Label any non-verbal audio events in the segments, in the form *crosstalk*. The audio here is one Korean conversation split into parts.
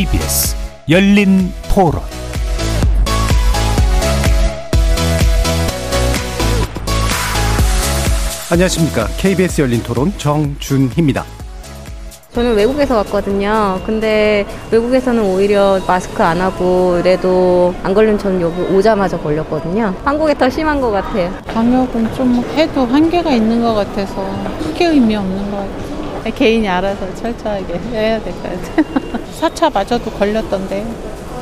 KBS 열린 토론 안녕하십니까. KBS 열린 토론 정준희입니다. 저는 외국에서 왔거든요. 근데 외국에서는 오히려 마스크 안 하고 이래도 안 걸리면 저는 여기 오자마자 걸렸거든요. 한국에 더 심한 것 같아요. 방역은 좀 해도 한계가 있는 것 같아서 크게 의미 없는 것 같아요. 개인이 알아서 철저하게 해야 될 것 같아요. *laughs* 4차 맞아도 걸렸던데.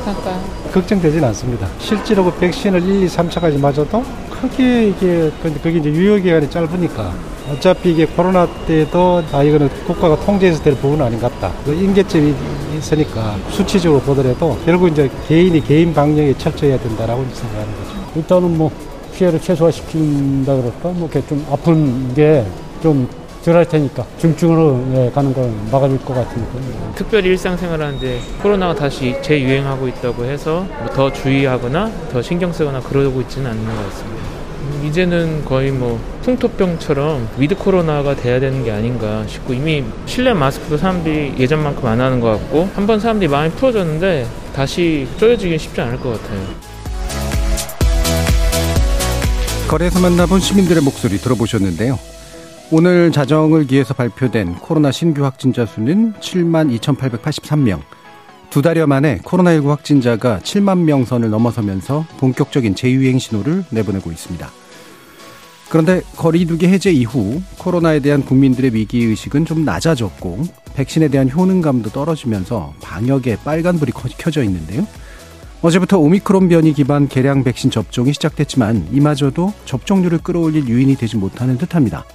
그러니까 걱정되진 않습니다. 실제로 그 백신을 1, 2, 3차까지 맞아도 크게 이게 근데 그게 이제 유효 기간이 짧으니까 어차피 이게 코로나 때도 아 이거는 국가가 통제해서 될 부분은 아닌 것 같다. 그 인계점이 있으니까 수치적으로 보더라도 결국 이제 개인이 개인 방역에 철저해야 된다라고 생각하는 거죠. 일단은 뭐 피해를 최소화시킨다 그럴까 뭐 이렇게 좀 아픈 게 좀 덜 할 테니까 중증으로 예, 가는 걸 막아줄 것 같으니까. 특별히 일상생활하는데 코로나가 다시 재유행하고 있다고 해서 뭐 더 주의하거나 더 신경 쓰거나 그러고 있지는 않는 것 같습니다. 음, 이제는 거의 뭐 풍토병처럼 with 코로나가 돼야 되는 게 아닌가 싶고 이미 실내 마스크도 사람들이 예전만큼 안 하는 것 같고 한 번 사람들이 많이 풀어졌는데 다시 쪼여지긴 쉽지 않을 것 같아요. 거리에서 만나본 시민들의 목소리 들어보셨는데요. 오늘 자정을 기해서 발표된 코로나 신규 확진자 수는 7만 2,883명. 두 달여 만에 코로나19 확진자가 7만 명 선을 넘어서면서 본격적인 재유행 신호를 내보내고 있습니다. 그런데 거리두기 해제 이후 코로나에 대한 국민들의 위기의식은 좀 낮아졌고 백신에 대한 효능감도 떨어지면서 방역에 빨간불이 켜져 있는데요. 어제부터 오미크론 변이 기반 개량 백신 접종이 시작됐지만 이마저도 접종률을 끌어올릴 유인이 되지 못하는 듯합니다.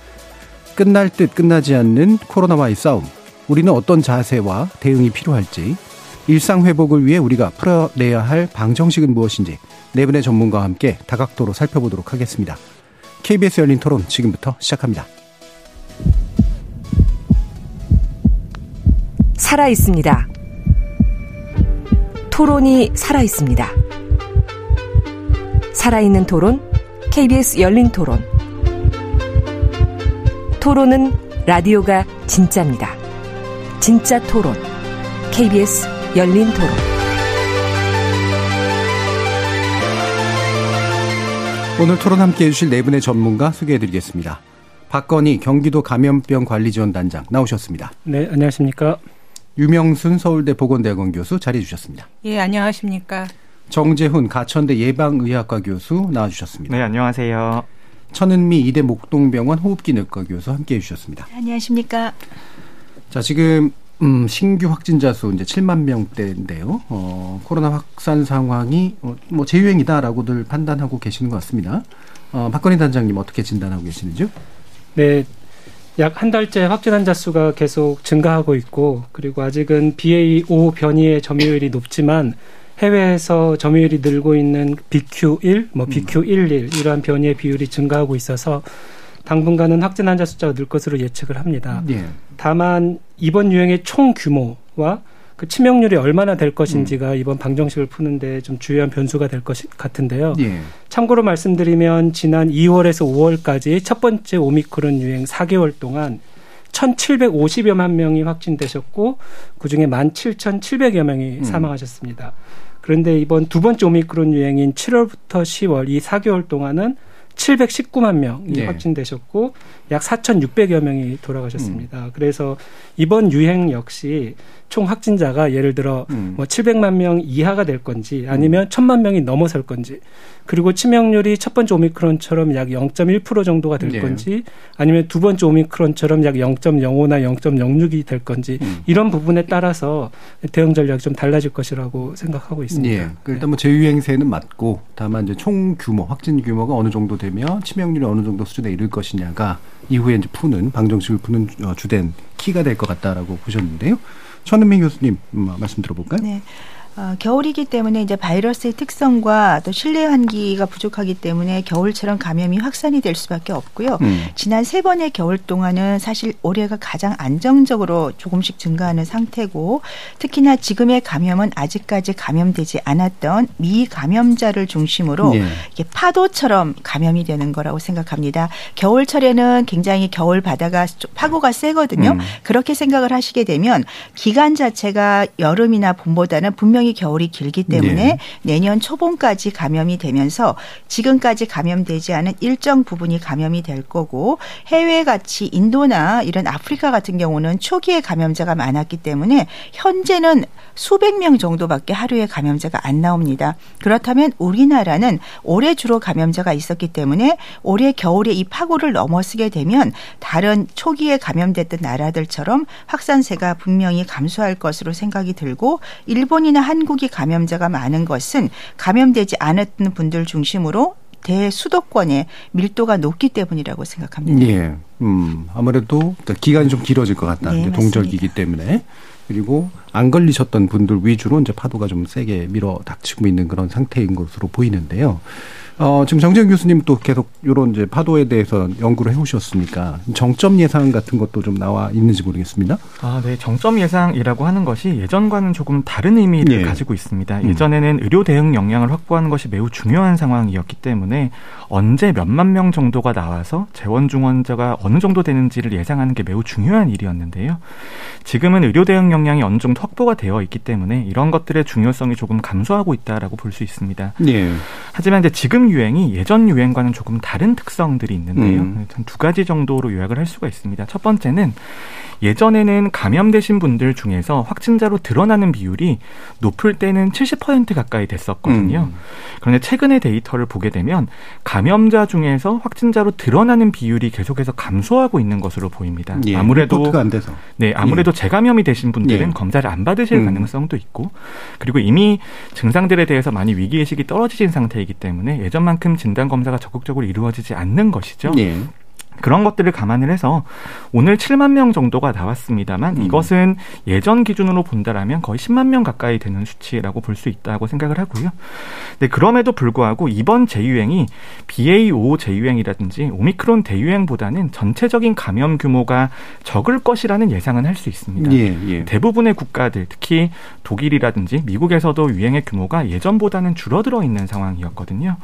끝날 듯 끝나지 않는 코로나와의 싸움. 우리는 어떤 자세와 대응이 필요할지, 일상 회복을 위해 우리가 풀어내야 할 방정식은 무엇인지 네 분의 전문가와 함께 다각도로 살펴보도록 하겠습니다. KBS 열린 토론 지금부터 시작합니다. 살아 있습니다. 토론이 살아 있습니다. 살아있는 토론, KBS 열린 토론. 토론은 라디오가 진짜입니다. 진짜 토론. KBS 열린 토론. 오늘 토론 함께 해주실 네 분의 전문가 소개해 드리겠습니다. 박건희 경기도 감염병 관리지원단장 나오셨습니다. 네, 안녕하십니까. 유명순 서울대 보건대학원 교수 자리해 주셨습니다. 예, 안녕하십니까. 정재훈 가천대 예방의학과 교수 나와주셨습니다. 네, 안녕하세요. 천은미 이대 목동병원 호흡기 내과 교수 함께 해 주셨습니다. 안녕하십니까. 자, 지금 음, 신규 확진자 수 이제 7만 명대인데요. 어, 코로나 확산 상황이 어, 뭐 재유행이다라고들 판단하고 계시는 것 같습니다. 어, 박건희 단장님 어떻게 진단하고 계시는지요? 네. 약 한 달째 확진 환자 수가 계속 증가하고 있고 그리고 아직은 BA5 변이의 점유율이 높지만 해외에서 점유율이 늘고 있는 BQ1, 뭐 BQ11 이러한 변이의 비율이 증가하고 있어서 당분간은 확진 환자 숫자가 늘 것으로 예측을 합니다. 예. 다만 이번 유행의 총 규모와 그 치명률이 얼마나 될 것인지가 음. 이번 방정식을 푸는데 좀 주요한 변수가 될 것 같은데요. 예. 참고로 말씀드리면 지난 2월에서 5월까지 첫 번째 오미크론 유행 4개월 동안 1,750여만 명이 확진되셨고 그중에 17,700여 명이 음. 사망하셨습니다. 그런데 이번 두 번째 오미크론 유행인 7월부터 10월 이 4개월 동안은 719만 명이 네. 확진되셨고 약 4,600여 명이 돌아가셨습니다. 음. 그래서 이번 유행 역시 총 확진자가 예를 들어 음. 뭐 700만 명 이하가 될 건지 아니면 1000만 명이 넘어설 건지 그리고 치명률이 첫 번째 오미크론처럼 약 0.1% 정도가 될 네. 건지 아니면 두 번째 오미크론처럼 약 0.05나 0.06이 될 건지 음. 이런 부분에 따라서 대응 전략이 좀 달라질 것이라고 생각하고 있습니다. 예. 그 일단 뭐 재유행세는 맞고 다만 이제 총 규모 확진 규모가 어느 정도 되면 치명률이 어느 정도 수준에 이를 것이냐가 이후에 이제 푸는 방정식을 푸는 어, 주된 키가 될 것 같다라고 보셨는데요. 천은민 교수님 음, 말씀 들어볼까요? 네. 어, 겨울이기 때문에 이제 바이러스의 특성과 또 실내 환기가 부족하기 때문에 겨울처럼 감염이 확산이 될 수밖에 없고요. 음. 지난 세 번의 겨울 동안은 사실 올해가 가장 안정적으로 조금씩 증가하는 상태고 특히나 지금의 감염은 아직까지 감염되지 않았던 미감염자를 중심으로 예. 이게 파도처럼 감염이 되는 거라고 생각합니다. 겨울철에는 굉장히 겨울 바다가 좀 파고가 세거든요. 음. 그렇게 생각을 하시게 되면 기간 자체가 여름이나 봄보다는 분명히 겨울이 길기 때문에 네. 내년 초봄까지 감염이 되면서 지금까지 감염되지 않은 일정 부분이 감염이 될 거고 해외 같이 인도나 이런 아프리카 같은 경우는 초기에 감염자가 많았기 때문에 현재는 수백 명 정도밖에 하루에 감염자가 안 나옵니다. 그렇다면 우리나라는 올해 주로 감염자가 있었기 때문에 올해 겨울에 이 파고를 넘어서게 되면 다른 초기에 감염됐던 나라들처럼 확산세가 분명히 감소할 것으로 생각이 들고 일본이나 한 국이 감염자가 많은 것은 감염되지 않았던 분들 중심으로 대수도권의 밀도가 높기 때문이라고 생각합니다. 예. 음, 아무래도 그러니까 기간이 좀 길어질 것 같다. 네. 동절기이기 때문에. 그리고 안 걸리셨던 분들 위주로 이제 파도가 좀 세게 밀어 닥치고 있는 그런 상태인 것으로 보이는데요. 어, 지금 정재현 교수님 또 계속 이런 이제 파도에 대해서 연구를 해오셨으니까 정점 예상 같은 것도 좀 나와 있는지 모르겠습니다. 아, 네. 정점 예상이라고 하는 것이 예전과는 조금 다른 의미를 예. 가지고 있습니다. 음. 예전에는 의료 대응 역량을 확보하는 것이 매우 중요한 상황이었기 때문에 언제 몇만 명 정도가 나와서 재원 중환자가 어느 정도 되는지를 예상하는 게 매우 중요한 일이었는데요. 지금은 의료 대응 역량이 어느 정도 확보가 되어 있기 때문에 이런 것들의 중요성이 조금 감소하고 있다라고 볼 수 있습니다. 예. 하지만 이제 지금 유행이 예전 유행과는 조금 다른 특성들이 있는데요. 음. 한두 가지 정도로 요약을 할 수가 있습니다. 첫 번째는 예전에는 감염되신 분들 중에서 확진자로 드러나는 비율이 높을 때는 70% 가까이 됐었거든요. 음. 그런데 최근의 데이터를 보게 되면 감염자 중에서 확진자로 드러나는 비율이 계속해서 감소하고 있는 것으로 보입니다. 예. 아무래도. 네, 아무래도 재감염이 되신 분들은 예. 검사를 안 받으실 음. 가능성도 있고, 그리고 이미 증상들에 대해서 많이 위기 의식이 떨어지신 상태이기 때문에 예전만큼 진단 검사가 적극적으로 이루어지지 않는 것이죠. 예. 그런 것들을 감안을 해서 오늘 7만 명 정도가 나왔습니다만 음. 이것은 예전 기준으로 본다라면 거의 10만 명 가까이 되는 수치라고 볼 수 있다고 생각을 하고요. 네, 그럼에도 불구하고 이번 재유행이 BA5 재유행이라든지 오미크론 대유행보다는 전체적인 감염 규모가 적을 것이라는 예상은 할 수 있습니다. 예, 예. 대부분의 국가들, 특히 독일이라든지 미국에서도 유행의 규모가 예전보다는 줄어들어 있는 상황이었거든요.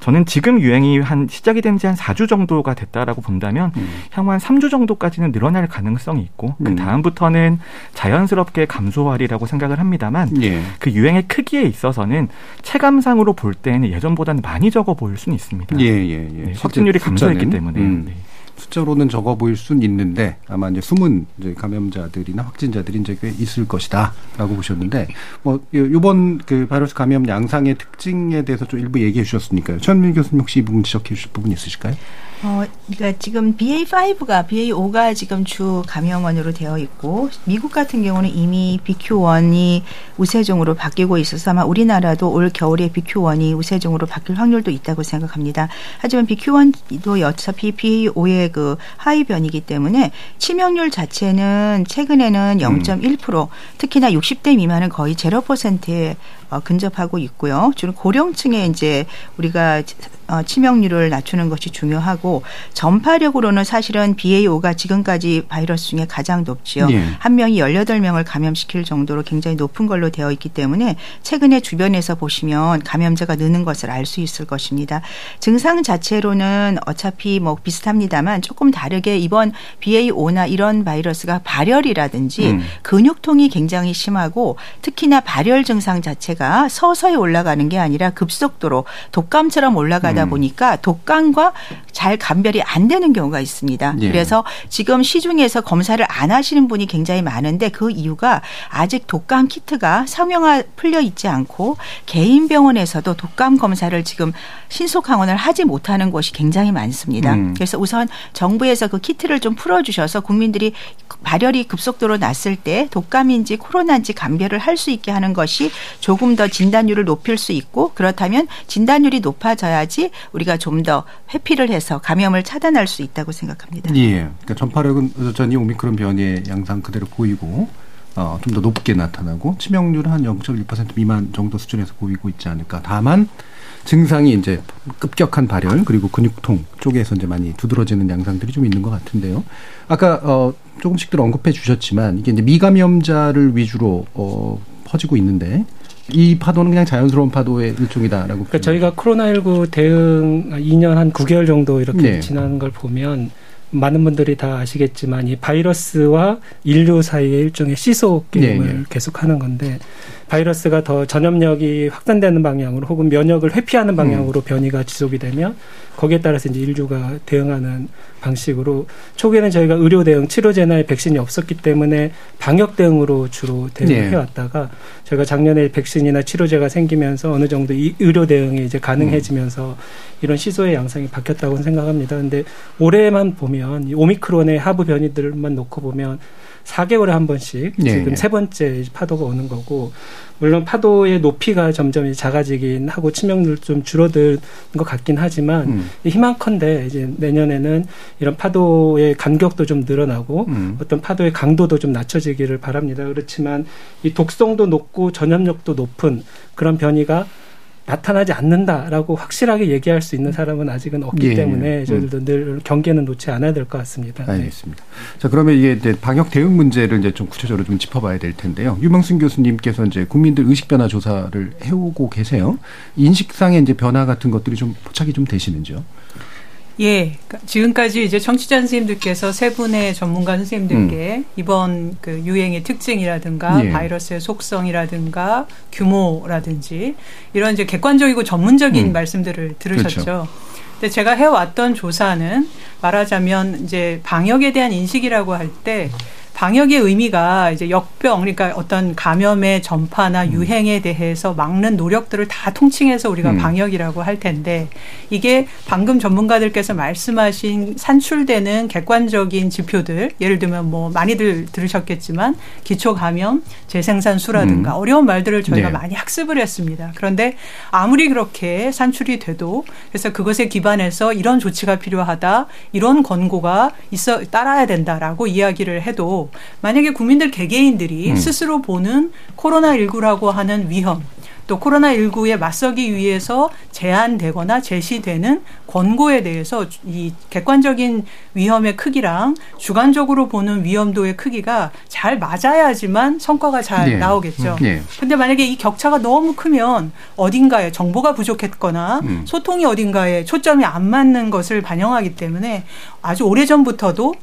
저는 지금 유행이 한 시작이 된 지 한 4주 정도가 됐다라고 본다면 음. 향후 한 3주 정도까지는 늘어날 가능성이 있고 그 음. 다음부터는 자연스럽게 감소하리라고 생각을 합니다만 예. 그 유행의 크기에 있어서는 체감상으로 볼 때는 예전보다는 많이 적어 보일 수는 있습니다. 예, 예, 예. 네, 확진율이 감소했기 때문에. 음, 네. 숫자로는 적어 보일 수는 있는데 아마 이제 숨은 이제 감염자들이나 확진자들이 이제 꽤 있을 것이다라고 보셨는데 뭐 요- 요번 그 바이러스 감염 양상의 특징에 대해서 좀 일부 얘기해 주셨으니까요. 천민 교수님 혹시 이 부분 지적해 주실 부분 있으실까요? 어, 그러니까 지금 BA5가 BA5가 지금 주 감염원으로 되어 있고 미국 같은 경우는 이미 BQ1이 우세종으로 바뀌고 있어서 아마 우리나라도 올 겨울에 BQ1이 우세종으로 바뀔 확률도 있다고 생각합니다. 하지만 BQ1도 어차피 BA5의 그 하위 변이기 때문에 치명률 자체는 최근에는 0.1% 특히나 60대 미만은 거의 0%에 어, 근접하고 있고요. 주로 고령층에 이제 우리가 어, 치명률을 낮추는 것이 중요하고 전파력으로는 사실은 BA5가 지금까지 바이러스 중에 가장 높지요. 예. 한 명이 18명을 감염시킬 정도로 굉장히 높은 걸로 되어 있기 때문에 최근에 주변에서 보시면 감염자가 느는 것을 알 수 있을 것입니다. 증상 자체로는 어차피 뭐 비슷합니다만 조금 다르게 이번 BA5나 이런 바이러스가 발열이라든지 음. 근육통이 굉장히 심하고 특히나 발열 증상 자체가 서서히 올라가는 게 아니라 급속도로 독감처럼 올라가다 음. 보니까 독감과 잘 감별이 안 되는 경우가 있습니다. 예. 그래서 지금 시중에서 검사를 안 하시는 분이 굉장히 많은데 그 이유가 아직 독감 키트가 상용화 풀려 있지 않고 개인 병원에서도 독감 검사를 지금 신속 항원을 하지 못하는 곳이 굉장히 많습니다. 음. 그래서 우선 정부에서 그 키트를 좀 풀어주셔서 국민들이 발열이 급속도로 났을 때 독감인지 코로나인지 감별을 할 수 있게 하는 것이 조금 더 진단율을 높일 수 있고 그렇다면 진단율이 높아져야지 우리가 좀 더 회피를 해서 감염을 차단할 수 있다고 생각합니다. 예. 그러니까 전파력은 여전히 오미크론 변이의 양상 그대로 보이고 어, 좀 더 높게 나타나고 치명률은 한 0.1% 미만 정도 수준에서 보이고 있지 않을까. 다만 증상이 이제 급격한 발열 그리고 근육통 쪽에서 이제 많이 두드러지는 양상들이 좀 있는 것 같은데요. 아까 어 조금씩들 언급해 주셨지만 이게 이제 미감염자를 위주로 어 퍼지고 있는데 이 파도는 그냥 자연스러운 파도의 일종이다라고. 그러니까 저희가 코로나19 대응 2년 한 9개월 정도 이렇게 네. 지난 걸 보면 많은 분들이 다 아시겠지만 이 바이러스와 인류 사이의 일종의 시소 게임을 네, 네. 계속하는 건데 바이러스가 더 전염력이 확산되는 방향으로 혹은 면역을 회피하는 방향으로 변이가 지속이 되면 거기에 따라서 이제 인류가 대응하는 방식으로 초기에는 저희가 의료 대응, 치료제나 백신이 없었기 때문에 방역 대응으로 주로 대응해 네. 왔다가 저희가 작년에 백신이나 치료제가 생기면서 어느 정도 이 의료 대응이 이제 가능해지면서 이런 시소의 양상이 바뀌었다고 생각합니다. 근데 올해만 보면 이 오미크론의 하부 변이들만 놓고 보면 4개월에 한 번씩 네, 지금 네. 세 번째 파도가 오는 거고 물론 파도의 높이가 점점 작아지긴 하고 치명률 좀 줄어드는 것 같긴 하지만 음. 희망컨대 이제 내년에는 이런 파도의 간격도 좀 늘어나고 음. 어떤 파도의 강도도 좀 낮춰지기를 바랍니다. 그렇지만 이 독성도 높고 전염력도 높은 그런 변이가 나타나지 않는다라고 확실하게 얘기할 수 있는 사람은 아직은 없기 예, 예. 때문에 저희들도 늘 경계는 놓지 않아야 될 것 같습니다. 네. 알겠습니다. 자, 그러면 이게 이제 방역 대응 문제를 이제 좀 구체적으로 좀 짚어봐야 될 텐데요. 유명순 교수님께서 이제 국민들 의식 변화 조사를 해오고 계세요. 인식상의 이제 변화 같은 것들이 좀 포착이 좀 되시는지요? 예, 지금까지 이제 청취자 선생님들께서 세 분의 전문가 선생님들께 이번 그 유행의 특징이라든가 음. 예. 바이러스의 속성이라든가 규모라든지 이런 이제 객관적이고 전문적인 음. 말씀들을 들으셨죠. 그렇죠. 근데 제가 해왔던 조사는 말하자면 이제 방역에 대한 인식이라고 할 때 방역의 의미가 이제 역병 그러니까 어떤 감염의 전파나 음. 유행에 대해서 막는 노력들을 다 통칭해서 우리가 음. 방역이라고 할 텐데 이게 방금 전문가들께서 말씀하신 산출되는 객관적인 지표들 예를 들면 뭐 많이들 들으셨겠지만 기초 감염 재생산 수라든가 음. 어려운 말들을 저희가 네. 많이 학습을 했습니다. 그런데 아무리 그렇게 산출이 돼도 그래서 그것에 기반해서 이런 조치가 필요하다 이런 권고가 있어 따라야 된다라고 이야기를 해도 만약에 국민들 개개인들이 음. 스스로 보는 코로나 19라고 하는 위험 또 코로나19에 맞서기 위해서 제한되거나 제시되는 권고에 대해서 이 객관적인 위험의 크기랑 주관적으로 보는 위험도의 크기가 잘 맞아야지만 성과가 잘 예. 나오겠죠. 예. 근데 만약에 이 격차가 너무 크면 어딘가에 정보가 부족했거나 음. 소통이 어딘가에 초점이 안 맞는 것을 반영하기 때문에 아주 오래전부터도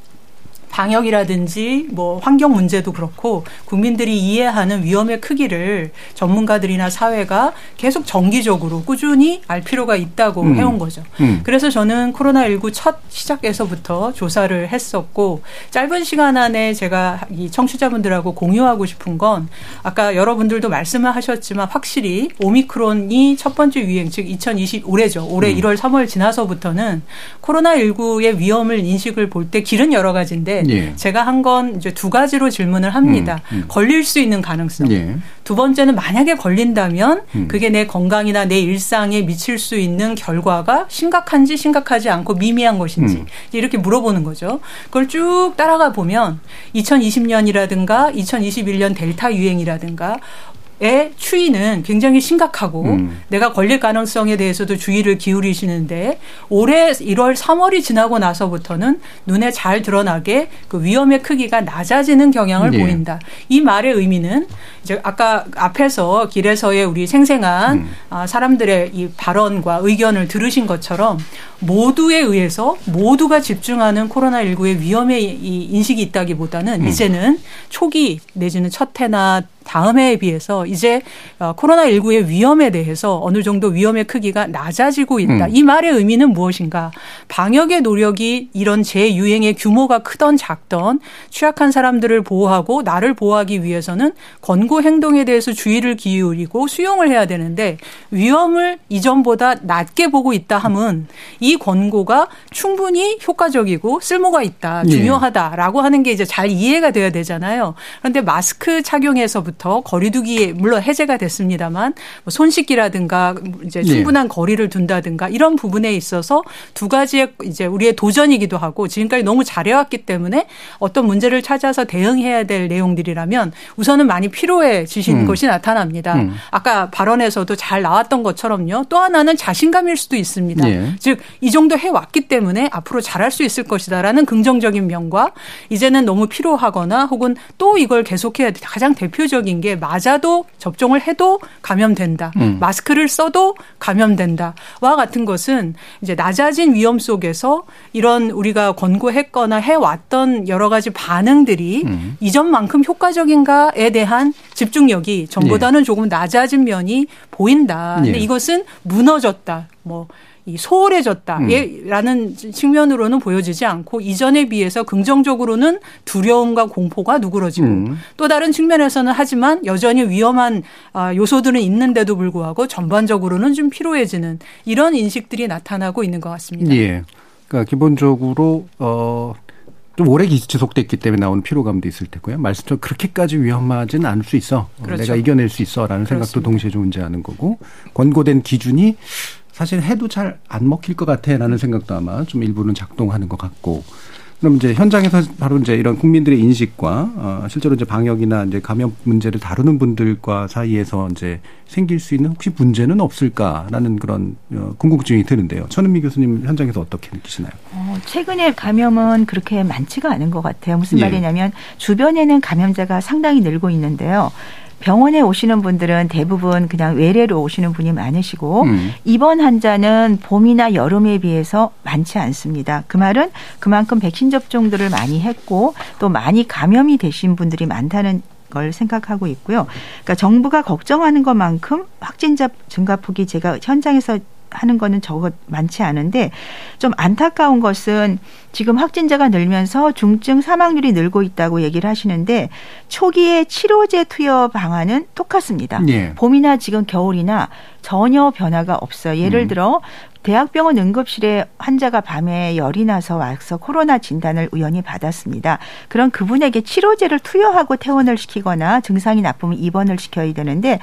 방역이라든지 뭐 환경 문제도 그렇고 국민들이 이해하는 위험의 크기를 전문가들이나 사회가 계속 정기적으로 꾸준히 알 필요가 있다고 음. 해온 거죠. 음. 그래서 저는 코로나19 첫 시작에서부터 조사를 했었고 짧은 시간 안에 제가 이 청취자분들하고 공유하고 싶은 건 아까 여러분들도 말씀을 하셨지만 확실히 오미크론이 첫 번째 유행 즉 2020 올해죠. 올해 음. 1월 3월 지나서부터는 코로나19의 위험을 인식을 볼 때 길은 여러 가지인데 예. 제가 한 건 이제 두 가지로 질문을 합니다. 음, 음. 걸릴 수 있는 가능성. 예. 두 번째는 만약에 걸린다면 음. 그게 내 건강이나 내 일상에 미칠 수 있는 결과가 심각한지 심각하지 않고 미미한 것인지 음. 이렇게 물어보는 거죠. 그걸 쭉 따라가 보면 2020년이라든가 2021년 델타 유행이라든가 의 추이는 굉장히 심각하고 음. 내가 걸릴 가능성에 대해서도 주의를 기울이시는데 올해 1월 3월이 지나고 나서부터는 눈에 잘 드러나게 그 위험의 크기가 낮아지는 경향을 예. 보인다. 이 말의 의미는 이제 아까 앞에서 길에서의 우리 생생한 음. 아, 사람들의 이 발언과 의견을 들으신 것처럼 모두에 의해서 모두가 집중하는 코로나19의 위험의 이 인식이 있다기보다는 음. 이제는 초기 내지는 첫 해나 다음 해에 비해서 이제 어, 코로나19의 위험에 대해서 어느 정도 위험의 크기가 낮아지고 있다. 음. 이 말의 의미는 무엇인가? 방역의 노력이 이런 재유행의 규모가 크던 작던 취약한 사람들을 보호하고 나를 보호하기 위해서는 권고 행동에 대해서 주의를 기울이고 수용을 해야 되는데 위험을 이전보다 낮게 보고 있다 함은 이 권고가 충분히 효과적이고 쓸모가 있다. 예. 중요하다라고 하는 게 이제 잘 이해가 돼야 되잖아요. 그런데 마스크 착용에서부터 거리두기 물론 해제가 됐습니다만 뭐 손씻기라든가 이제 네. 충분한 거리를 둔다든가 이런 부분에 있어서 두 가지의 이제 우리의 도전이기도 하고 지금까지 너무 잘해왔기 때문에 어떤 문제를 찾아서 대응해야 될 내용들이라면 우선은 많이 필요 해지시는 음. 것이 나타납니다. 음. 아까 발언에서도 잘 나왔던 것처럼요. 또 하나는 자신감일 수도 있습니다. 예. 즉이 정도 해왔기 때문에 앞으로 잘할 수 있을 것이다라는 긍정적인 면과 이제는 너무 필요하거나 혹은 또 이걸 계속해야 돼. 가장 대표적인 게 맞아도 접종을 해도 감염된다. 음. 마스크를 써도 감염된다와 같은 것은 이제 낮아진 위험 속에서 이런 우리가 권고했거나 해왔던 여러 가지 반응들이 음. 이전만큼 효과적인가에 대한 집중력이 전보다는 조금 낮아진 면이 보인다. 근데 예. 이것은 무너졌다. 뭐, 이 소홀해졌다. 음. 예, 라는 측면으로는 보여지지 않고 이전에 비해서 긍정적으로는 두려움과 공포가 누그러지고 음. 또 다른 측면에서는 하지만 여전히 위험한 아, 요소들은 있는데도 불구하고 전반적으로는 좀 피로해지는 이런 인식들이 나타나고 있는 것 같습니다. 예. 그러니까 기본적으로 어. 좀 오래 기- 지속됐기 때문에 나오는 피로감도 있을 테고요. 말씀처럼 그렇게까지 위험하지는 않을 수 있어. 어, 그렇죠. 내가 이겨낼 수 있어라는 생각도 그렇습니다. 동시에 존재하는 거고 권고된 기준이 사실 해도 잘 안 먹힐 것 같아라는 생각도 아마 좀 일부는 작동하는 것 같고. 그럼 이제 현장에서 바로 이제 이런 국민들의 인식과 어, 실제로 이제 방역이나 이제 감염 문제를 다루는 분들과 사이에서 이제 생길 수 있는 혹시 문제는 없을까라는 그런 어, 궁금증이 드는데요. 천은미 교수님 현장에서 어떻게 느끼시나요? 어, 최근에 감염은 그렇게 많지가 않은 것 같아요. 무슨 예. 말이냐면 주변에는 감염자가 상당히 늘고 있는데요. 병원에 오시는 분들은 대부분 그냥 외래로 오시는 분이 많으시고 음. 입원 환자는 봄이나 여름에 비해서 많지 않습니다. 그 말은 그만큼 백신 접종들을 많이 했고 또 많이 감염이 되신 분들이 많다는 걸 생각하고 있고요. 그러니까 정부가 걱정하는 것만큼 확진자 증가폭이 제가 현장에서 하는 거는 적어 많지 않은데 좀 안타까운 것은 지금 확진자가 늘면서 중증 사망률이 늘고 있다고 얘기를 하시는데 초기에 치료제 투여 방안은 똑같습니다. 예. 봄이나 지금 겨울이나 전혀 변화가 없어요. 예를 음. 들어 대학병원 응급실에 환자가 밤에 열이 나서 와서 코로나 진단을 우연히 받았습니다. 그럼 그분에게 치료제를 투여하고 퇴원을 시키거나 증상이 나쁘면 입원을 시켜야 되는데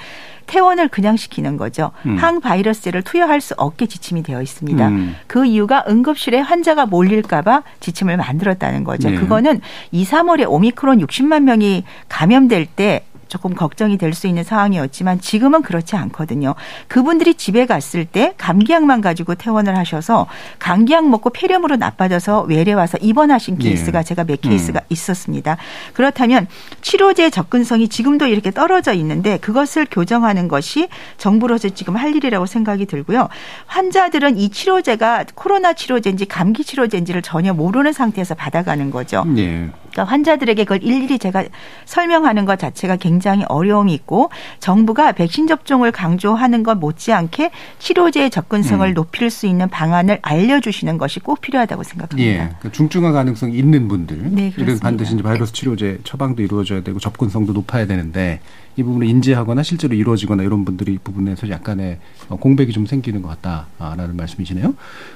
퇴원을 그냥 시키는 거죠. 음. 항바이러스제를 투여할 수 없게 지침이 되어 있습니다. 음. 그 이유가 응급실에 환자가 몰릴까봐 지침을 만들었다는 거죠. 네. 그거는 2, 3월에 오미크론 60만 명이 감염될 때 조금 걱정이 될 수 있는 상황이었지만 지금은 그렇지 않거든요. 그분들이 집에 갔을 때 감기약만 가지고 퇴원을 하셔서 감기약 먹고 폐렴으로 나빠져서 외래 와서 입원하신 예. 케이스가 제가 몇 케이스가 음. 있었습니다. 그렇다면 치료제 접근성이 지금도 이렇게 떨어져 있는데 그것을 교정하는 것이 정부로서 지금 할 일이라고 생각이 들고요. 환자들은 이 치료제가 코로나 치료제인지 감기 치료제인지를 전혀 모르는 상태에서 받아가는 거죠. 예. 그러니까 환자들에게 그걸 일일이 제가 설명하는 것 자체가 굉장히 어려움이 있고 정부가 백신 접종을 강조하는 것 못지않게 치료제의 접근성을 음. 높일 수 있는 방안을 알려주시는 것이 꼭 필요하다고 생각합니다. 예. 그 중증화 가능성이 있는 분들. 네, 이런 그렇습니다. 반드시 이제 바이러스 치료제 처방도 이루어져야 되고 접근성도 높아야 되는데 이 부분을 인지하거나 실제로 이루어지거나 이런 분들이 이 부분에서 약간의 어, 공백이 좀 생기는 것 같다라는 말씀이시네요.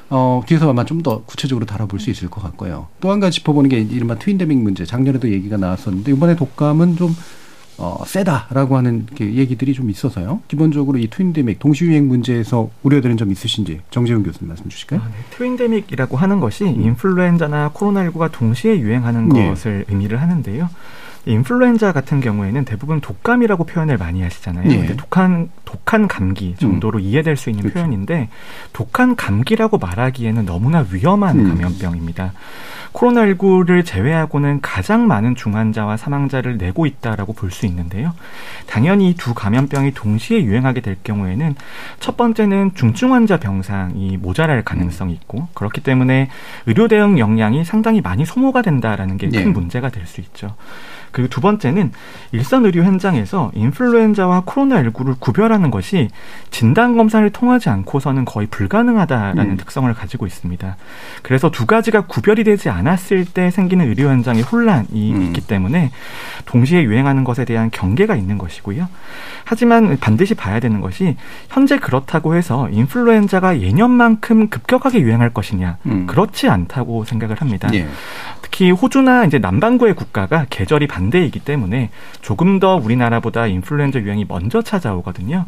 어, 뒤에서 아마 좀 더 구체적으로 다뤄볼 수 있을 것 같고요. 또 한 가지 짚어보는 게 이른바 트윈데믹 문제. 작년에도 얘기가 나왔었는데 이번에 독감은 좀 어, 세다라고 하는 게 얘기들이 좀 있어서요. 기본적으로 이 트윈데믹 동시유행 문제에서 우려되는 점 있으신지 정재훈 교수님 말씀 주실까요? 트윈데믹이라고 하는 것이 인플루엔자나 코로나19가 동시에 유행하는 예. 것을 의미를 하는데요. 이 인플루엔자 같은 경우에는 대부분 독감이라고 표현을 많이 하시잖아요. 예. 근데 독한 독한 감기 정도로 이해될 수 있는 그렇죠. 표현인데 독한 감기라고 말하기에는 너무나 위험한 음. 감염병입니다. 코로나19를 제외하고는 가장 많은 중환자와 사망자를 내고 있다라고 볼 수 있는데요. 당연히 이두 감염병이 동시에 유행하게 될 경우에는 첫 번째는 중증 환자 병상이 모자랄 가능성이 있고 그렇기 때문에 의료 대응 역량이 상당히 많이 소모가 된다라는 게큰 네. 문제가 될 수 있죠. 그리고 두 번째는 일선 의료 현장에서 인플루엔자와 코로나19를 구별하는 것이 진단 검사를 통하지 않고서는 거의 불가능하다라는 음. 특성을 가지고 있습니다. 그래서 두 가지가 구별이 되지 않았을 때 생기는 의료 현장의 혼란이 음. 있기 때문에 동시에 유행하는 것에 대한 경계가 있는 것이고요. 하지만 반드시 봐야 되는 것이 현재 그렇다고 해서 인플루엔자가 예년만큼 급격하게 유행할 것이냐 음. 그렇지 않다고 생각을 합니다. 예. 특히 호주나 이제 남반구의 국가가 계절이 반대이기 때문에 조금 더 우리나라보다 인플루엔자 유행이 먼저 찾아오거든요.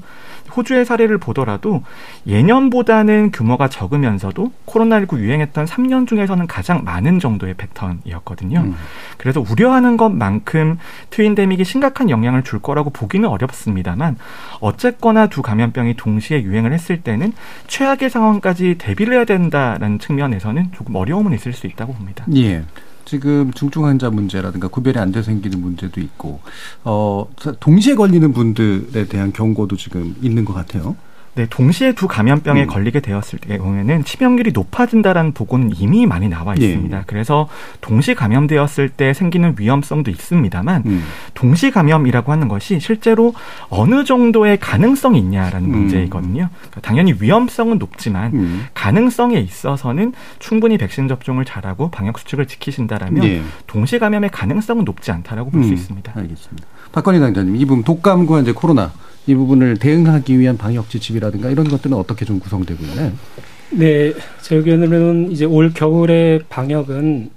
호주의 사례를 보더라도 예년보다는 규모가 적으면서도 코로나19 유행했던 3년 중에서는 가장 많은 정도의 패턴이었거든요. 음. 그래서 우려하는 것만큼 트윈데믹이 심각한 영향을 줄 거라고 보기는 어렵습니다만 어쨌거나 두 감염병이 동시에 유행을 했을 때는 최악의 상황까지 대비를 해야 된다라는 측면에서는 조금 어려움은 있을 수 있다고 봅니다. 예. 지금 중증 환자 문제라든가 구별이 안 돼 생기는 문제도 있고 어 동시에 걸리는 분들에 대한 경고도 지금 있는 것 같아요. 네, 동시에 두 감염병에 음. 걸리게 되었을 경우에는 치명률이 높아진다라는 보고는 이미 많이 나와 예. 있습니다. 예. 그래서 동시 감염되었을 때 생기는 위험성도 있습니다만 음. 동시 감염이라고 하는 것이 실제로 어느 정도의 가능성이 있냐라는 음. 문제이거든요. 그러니까 당연히 위험성은 높지만 음. 가능성에 있어서는 충분히 백신 접종을 잘하고 방역 수칙을 지키신다라면 예. 동시 감염의 가능성은 높지 않다라고 볼수 음. 있습니다. 알겠습니다. 박건희 당자님, 이 부분 독감과 이제 코로나 이 부분을 대응하기 위한 방역 지침이라든가 이런 것들은 어떻게 좀 구성되고 있나요? 네, 제 의견으로는 이제 올 겨울의 방역은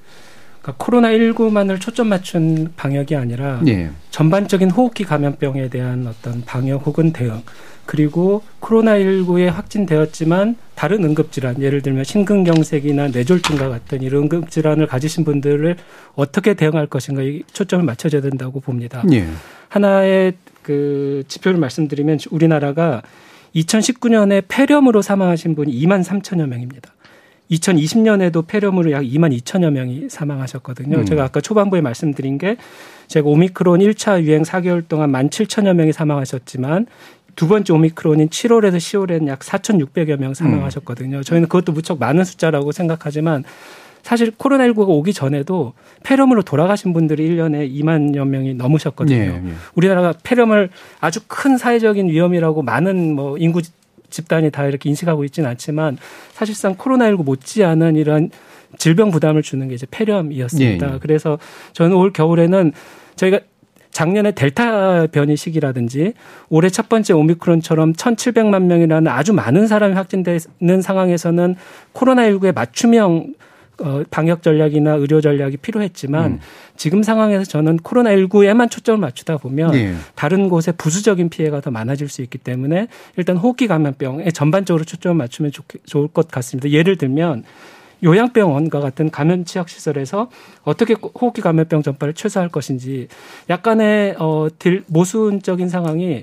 그러니까 코로나19만을 초점 맞춘 방역이 아니라 예. 전반적인 호흡기 감염병에 대한 어떤 방역 혹은 대응 그리고 코로나19에 확진되었지만 다른 응급질환 예를 들면 심근경색이나 뇌졸중과 같은 이런 응급질환을 가지신 분들을 어떻게 대응할 것인가 이 초점을 맞춰져야 된다고 봅니다. 예. 하나의 그 지표를 말씀드리면 우리나라가 2019년에 폐렴으로 사망하신 분이 2만 3천여 명입니다. 2020년에도 폐렴으로 약 2만 2천여 명이 사망하셨거든요. 음. 제가 아까 초반부에 말씀드린 게 제가 오미크론 1차 유행 4개월 동안 1만 7천여 명이 사망하셨지만 두 번째 오미크론인 7월에서 10월에는 약 4,600여 명 사망하셨거든요. 저희는 그것도 무척 많은 숫자라고 생각하지만 사실 코로나19가 오기 전에도 폐렴으로 돌아가신 분들이 1년에 2만여 명이 넘으셨거든요. 예, 예. 우리나라가 폐렴을 아주 큰 사회적인 위험이라고 많은 뭐 인구 집단이 다 이렇게 인식하고 있지는 않지만 사실상 코로나19 못지않은 이런 질병 부담을 주는 게 이제 폐렴이었습니다. 예, 예. 그래서 저는 올 겨울에는 저희가 작년에 델타 변이 시기라든지 올해 첫 번째 오미크론처럼 1,700만 명이라는 아주 많은 사람이 확진되는 상황에서는 코로나19의 맞춤형 어, 방역 전략이나 의료 전략이 필요했지만 음. 지금 상황에서 저는 코로나19에만 초점을 맞추다 보면 네. 다른 곳에 부수적인 피해가 더 많아질 수 있기 때문에 일단 호흡기 감염병에 전반적으로 초점을 맞추면 좋, 좋을 것 같습니다. 예를 들면 요양병원과 같은 감염 취약 시설에서 어떻게 호흡기 감염병 전파를 최소화할 것인지 약간의 어 모순적인 상황이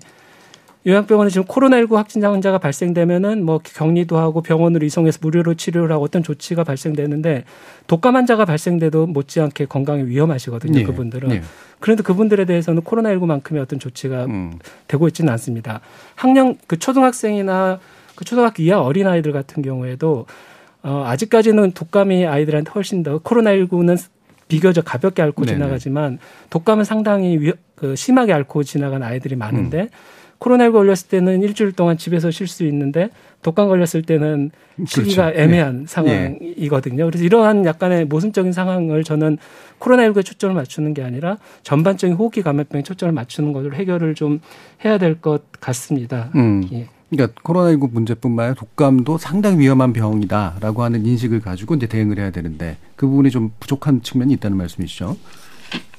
요양병원에 지금 코로나19 확진자 환자가 발생되면은 뭐 격리도 하고 병원으로 이송해서 무료로 치료를 하고 어떤 조치가 발생되는데 독감 환자가 발생돼도 못지않게 건강에 위험하시거든요. 네. 그분들은. 네. 그런데 그분들에 대해서는 코로나19만큼의 어떤 조치가 음. 되고 있지는 않습니다. 학령 그 초등학생이나 그 초등학교 이하 어린 아이들 같은 경우에도 어 아직까지는 독감이 아이들한테 훨씬 더 코로나19는 비교적 가볍게 앓고 네네. 지나가지만 독감은 상당히 위, 그 심하게 앓고 지나간 아이들이 많은데 음. 코로나19 걸렸을 때는 일주일 동안 집에서 쉴 수 있는데 독감 걸렸을 때는 쉬기가 그렇죠. 애매한 네. 상황이거든요. 그래서 이러한 약간의 모순적인 상황을 저는 코로나19에 초점을 맞추는 게 아니라 전반적인 호흡기 감염병에 초점을 맞추는 것을 해결을 좀 해야 될 것 같습니다. 음. 예. 그러니까 코로나19 문제뿐만 아니라 독감도 상당히 위험한 병이다라고 하는 인식을 가지고 이제 대응을 해야 되는데 그 부분이 좀 부족한 측면이 있다는 말씀이시죠?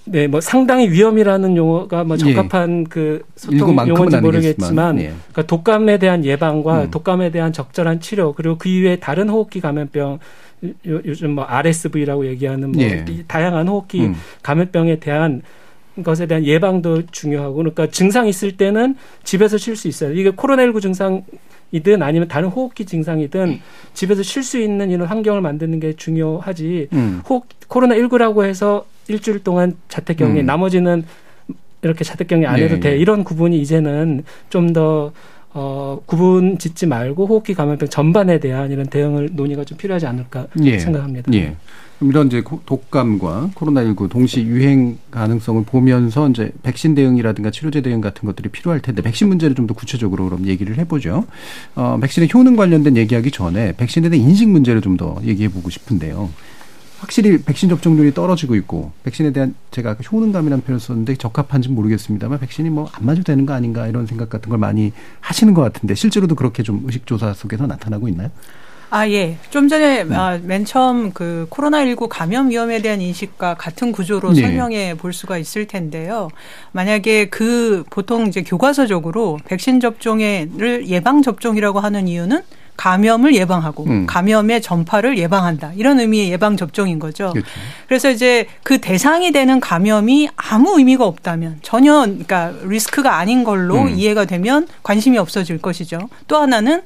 네, 뭐 상당히 위험이라는 용어가 뭐 예. 적합한 예. 그 소통 용어인지 모르겠지만, 예. 그러니까 독감에 대한 예방과 음. 독감에 대한 적절한 치료 그리고 그 이외에 다른 호흡기 감염병 요즘 뭐 RSV라고 얘기하는 뭐 예. 다양한 호흡기 음. 감염병에 대한 것에 대한 예방도 중요하고 그러니까 증상 있을 때는 집에서 쉴 수 있어요. 이게 코로나19 증상 이든 아니면 다른 호흡기 증상이든 집에서 쉴 수 있는 이런 환경을 만드는 게 중요하지. 음. 호흡 코로나 19라고 해서 일주일 동안 자택격리 음. 나머지는 이렇게 자택격리 안 해도 네, 돼. 네. 이런 구분이 이제는 좀더 어, 구분 짓지 말고 호흡기 감염병 전반에 대한 이런 대응을 논의가 좀 필요하지 않을까 예. 생각합니다. 예. 이런 이제 독감과 코로나19 동시 유행 가능성을 보면서 이제 백신 대응이라든가 치료제 대응 같은 것들이 필요할 텐데 백신 문제를 좀 더 구체적으로 그럼 얘기를 해보죠. 어, 백신의 효능 관련된 얘기하기 전에 백신에 대한 인식 문제를 좀 더 얘기해 보고 싶은데요. 확실히 백신 접종률이 떨어지고 있고 백신에 대한 제가 효능감이라는 표현을 썼는데 적합한지는 모르겠습니다만 백신이 뭐 안 맞아도 되는 거 아닌가 이런 생각 같은 걸 많이 하시는 것 같은데 실제로도 그렇게 좀 의식조사 속에서 나타나고 있나요? 아, 예. 좀 전에 음. 아, 맨 처음 그 코로나19 감염 위험에 대한 인식과 같은 구조로 네. 설명해 볼 수가 있을 텐데요. 만약에 그 보통 이제 교과서적으로 백신 접종을 예방 접종이라고 하는 이유는 감염을 예방하고 음. 감염의 전파를 예방한다. 이런 의미의 예방 접종인 거죠. 그렇죠. 그래서 이제 그 대상이 되는 감염이 아무 의미가 없다면 전혀 그러니까 리스크가 아닌 걸로 음. 이해가 되면 관심이 없어질 것이죠. 또 하나는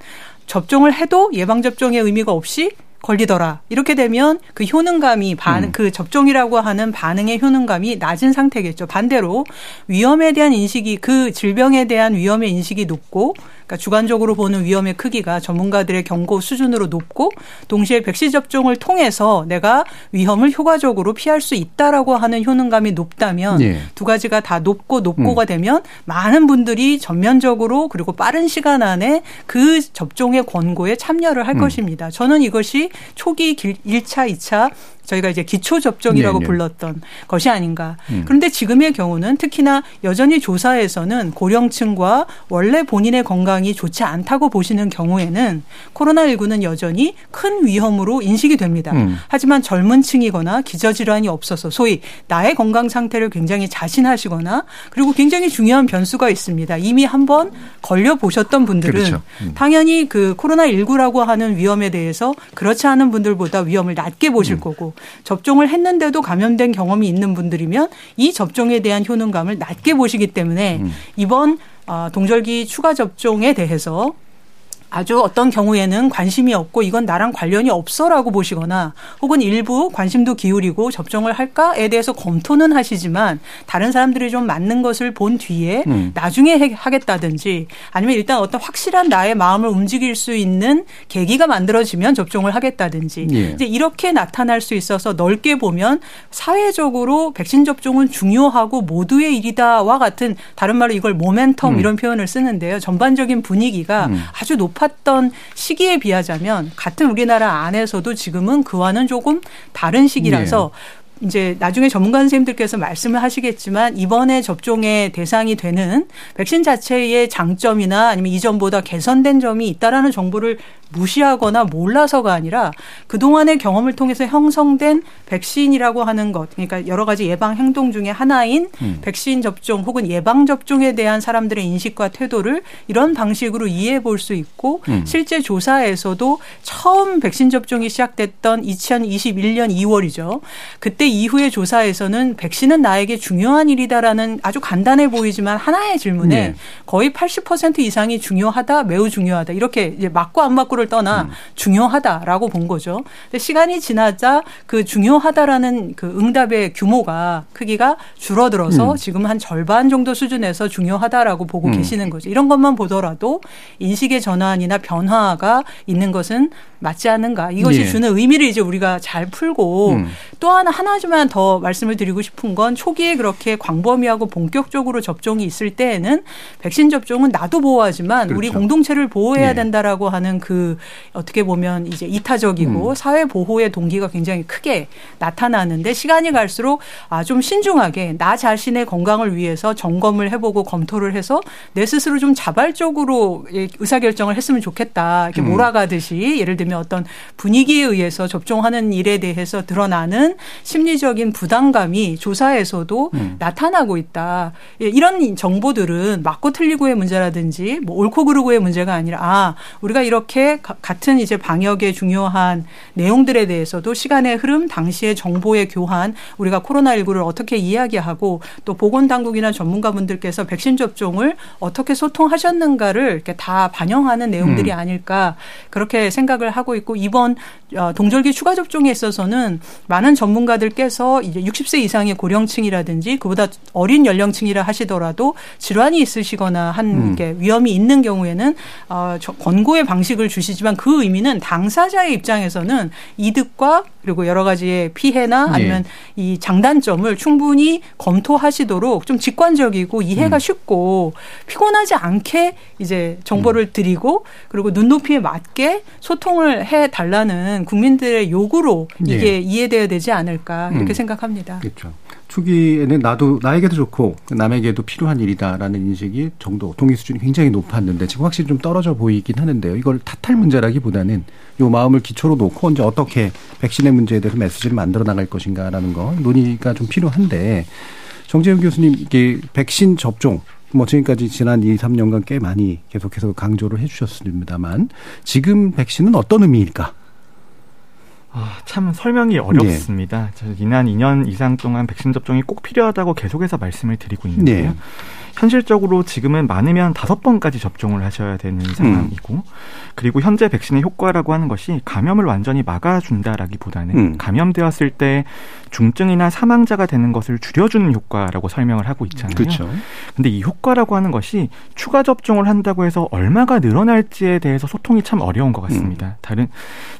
접종을 해도 예방 접종의 의미가 없이 걸리더라. 이렇게 되면 그 효능감이 반, 음. 그 접종이라고 하는 반응의 효능감이 낮은 상태겠죠. 반대로 위험에 대한 인식이 그 질병에 대한 위험의 인식이 높고 그러니까 주관적으로 보는 위험의 크기가 전문가들의 경고 수준으로 높고 동시에 백신 접종을 통해서 내가 위험을 효과적으로 피할 수 있다라고 하는 효능감이 높다면 예. 두 가지가 다 높고 높고가 음. 되면 많은 분들이 전면적으로 그리고 빠른 시간 안에 그 접종의 권고에 참여를 할 음. 것입니다. 저는 이것이 초기 1차, 2차 저희가 이제 기초 접종이라고 네 네. 불렀던 것이 아닌가. 음. 그런데 지금의 경우는 특히나 여전히 조사에서는 고령층과 원래 본인의 건강 이 좋지 않다고 보시는 경우에는 코로나19는 여전히 큰 위험으로 인식이 됩니다. 음. 하지만 젊은 층이거나 기저질환이 없어서 소위 나의 건강 상태를 굉장히 자신하시거나 그리고 굉장히 중요한 변수가 있습니다. 이미 한번 걸려 보셨던 분들은 그렇죠. 음. 당연히 그 코로나19라고 하는 위험에 대해서 그렇지 않은 분들보다 위험을 낮게 보실 음. 거고 접종을 했는데도 감염된 경험이 있는 분들이면 이 접종에 대한 효능감을 낮게 보시기 때문에 음. 이번 어, 동절기 추가 접종에 대해서 아주 어떤 경우에는 관심이 없고 이건 나랑 관련이 없어라고 보시거나 혹은 일부 관심도 기울이고 접종을 할까에 대해서 검토는 하시지만 다른 사람들이 좀 맞는 것을 본 뒤에 음. 나중에 하겠다든지 아니면 일단 어떤 확실한 나의 마음을 움직일 수 있는 계기가 만들어지면 접종을 하겠다든지 예. 이제 이렇게 나타날 수 있어서 넓게 보면 사회적으로 백신 접종은 중요하고 모두의 일이다와 같은 다른 말로 이걸 모멘텀 음. 이런 표현을 쓰는데요. 전반적인 분위기가 음. 아주 높아 높았던 시기에 비하자면 같은 우리나라 안에서도 지금은 그와는 조금 다른 시기라서 네. 이제 나중에 전문가 선생님들께서 말씀을 하시겠지만 이번에 접종의 대상이 되는 백신 자체의 장점이나 아니면 이전보다 개선된 점이 있다라는 정보를 무시하거나 몰라서가 아니라 그동안의 경험을 통해서 형성된 백신이라고 하는 것, 그러니까 여러 가지 예방 행동 중에 하나인 음. 백신 접종 혹은 예방 접종에 대한 사람들의 인식과 태도를 이런 방식으로 이해해 볼 수 있고 음. 실제 조사에서도 처음 백신 접종이 시작됐던 2021년 2월이죠. 그때 이후의 조사에서는 백신은 나에게 중요한 일이다라는 아주 간단해 보이지만 하나의 질문에 네. 거의 80% 이상이 중요하다, 매우 중요하다 이렇게 이제 맞고 안 맞고를 떠나 음. 중요하다라고 본 거죠. 근데 시간이 지나자 그 중요하다라는 그 응답의 규모가 크기가 줄어들어서 음. 지금 한 절반 정도 수준에서 중요하다라고 보고 음. 계시는 거죠. 이런 것만 보더라도 인식의 전환이나 변화가 있는 것은 맞지 않는가. 이것이 예. 주는 의미를 이제 우리가 잘 풀고 음. 또 하나 하나 지만 더 말씀을 드리고 싶은 건 초기에 그렇게 광범위하고 본격적으로 접종이 있을 때에는 백신 접종은 나도 보호하지만 그렇죠. 우리 공동체를 보호해야 예. 된다라고 하는 그 어떻게 보면 이제 이타적이고 음. 사회 보호의 동기가 굉장히 크게 나타나는데 시간이 갈수록 아 좀 신중하게 나 자신의 건강을 위해서 점검을 해보고 검토를 해서 내 스스로 좀 자발적으로 의사결정을 했으면 좋겠다. 이렇게 음. 몰아가듯이 예를 들면 어떤 분위기에 의해서 접종하는 일에 대해서 드러나는 심 리적인 부담감이 조사에서도 음. 나타나고 있다. 예, 이런 정보들은 맞고 틀리고의 문제라든지 뭐 옳고 그르고의 문제가 아니라 아 우리가 이렇게 같은 이제 방역의 중요한 내용들에 대해서도 시간의 흐름, 당시의 정보의 교환, 우리가 코로나19를 어떻게 이야기하고 또 보건 당국이나 전문가분들께서 백신 접종을 어떻게 소통하셨는가를 이렇게 다 반영하는 내용들이 음. 아닐까 그렇게 생각을 하고 있고 이번 어, 동절기 추가 접종에 있어서는 많은 전문가들 께서 이제 60세 이상의 고령층이라든지 그보다 어린 연령층이라 하시더라도 질환이 있으시거나 한 음. 게 위험이 있는 경우에는 어, 권고의 방식을 주시지만 그 의미는 당사자의 입장에서는 이득과 그리고 여러 가지의 피해나 네. 아니면 네. 이 장단점을 충분히 검토하시도록 좀 직관적이고 이해가 음. 쉽고 피곤하지 않게 이제 정보를 음. 드리고 그리고 눈높이에 맞게 소통을 해 달라는 국민들의 요구로 이게 네. 이해되어야 되지 않을까 이렇게 음. 생각합니다. 그렇죠. 초기에는 나도 나에게도 좋고 남에게도 필요한 일이다라는 인식이 정도 동의 수준이 굉장히 높았는데 지금 확실히 좀 떨어져 보이긴 하는데요. 이걸 탓할 문제라기보다는 요 마음을 기초로 놓고 이제 어떻게 백신의 문제에 대해서 메시지를 만들어 나갈 것인가라는 거 논의가 좀 필요한데 정재훈 교수님 이게 백신 접종 뭐 지금까지 지난 2, 3년간 꽤 많이 계속해서 강조를 해 주셨습니다만 지금 백신은 어떤 의미일까? 아, 참 설명이 어렵습니다. 네. 지난 2년 이상 동안 백신 접종이 꼭 필요하다고 계속해서 말씀을 드리고 있는데요. 네. 현실적으로 지금은 많으면 다섯 번까지 접종을 하셔야 되는 상황이고, 음. 그리고 현재 백신의 효과라고 하는 것이 감염을 완전히 막아준다라기보다는 음. 감염되었을 때 중증이나 사망자가 되는 것을 줄여주는 효과라고 설명을 하고 있잖아요. 그렇죠. 근데 이 효과라고 하는 것이 추가 접종을 한다고 해서 얼마가 늘어날지에 대해서 소통이 참 어려운 것 같습니다. 음. 다른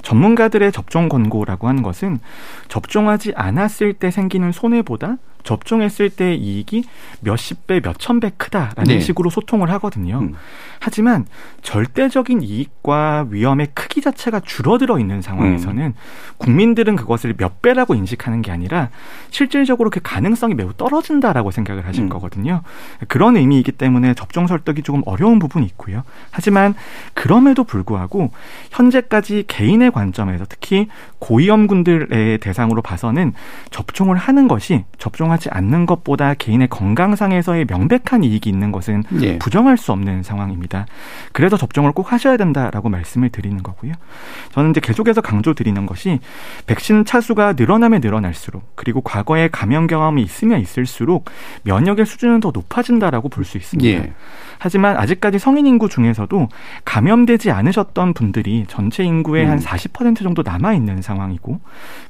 전문가들의 접종 권 고라고 하는 것은 접종하지 않았을 때 생기는 손해보다 접종했을 때 이익이 몇십 배, 몇천 배 크다라는 네. 식으로 소통을 하거든요. 음. 하지만 절대적인 이익과 위험의 크기 자체가 줄어들어 있는 상황에서는 음. 국민들은 그것을 몇 배라고 인식하는 게 아니라 실질적으로 그 가능성이 매우 떨어진다라고 생각을 하실 음. 거거든요. 그런 의미이기 때문에 접종 설득이 조금 어려운 부분이 있고요. 하지만 그럼에도 불구하고 현재까지 개인의 관점에서 특히 고위험군들의 대상으로 봐서는 접종을 하는 것이 접종 하지 않는 것보다 개인의 건강상에서의 명백한 이익이 있는 것은 예. 부정할 수 없는 상황입니다. 그래서 접종을 꼭 하셔야 된다라고 말씀을 드리는 거고요. 저는 이제 계속해서 강조드리는 것이 백신 차수가 늘어나면 늘어날수록 그리고 과거에 감염 경험이 있으면 있을수록 면역의 수준은 더 높아진다라고 볼 수 있습니다. 예. 하지만 아직까지 성인 인구 중에서도 감염되지 않으셨던 분들이 전체 인구의 음. 한40% 정도 남아 있는 상황이고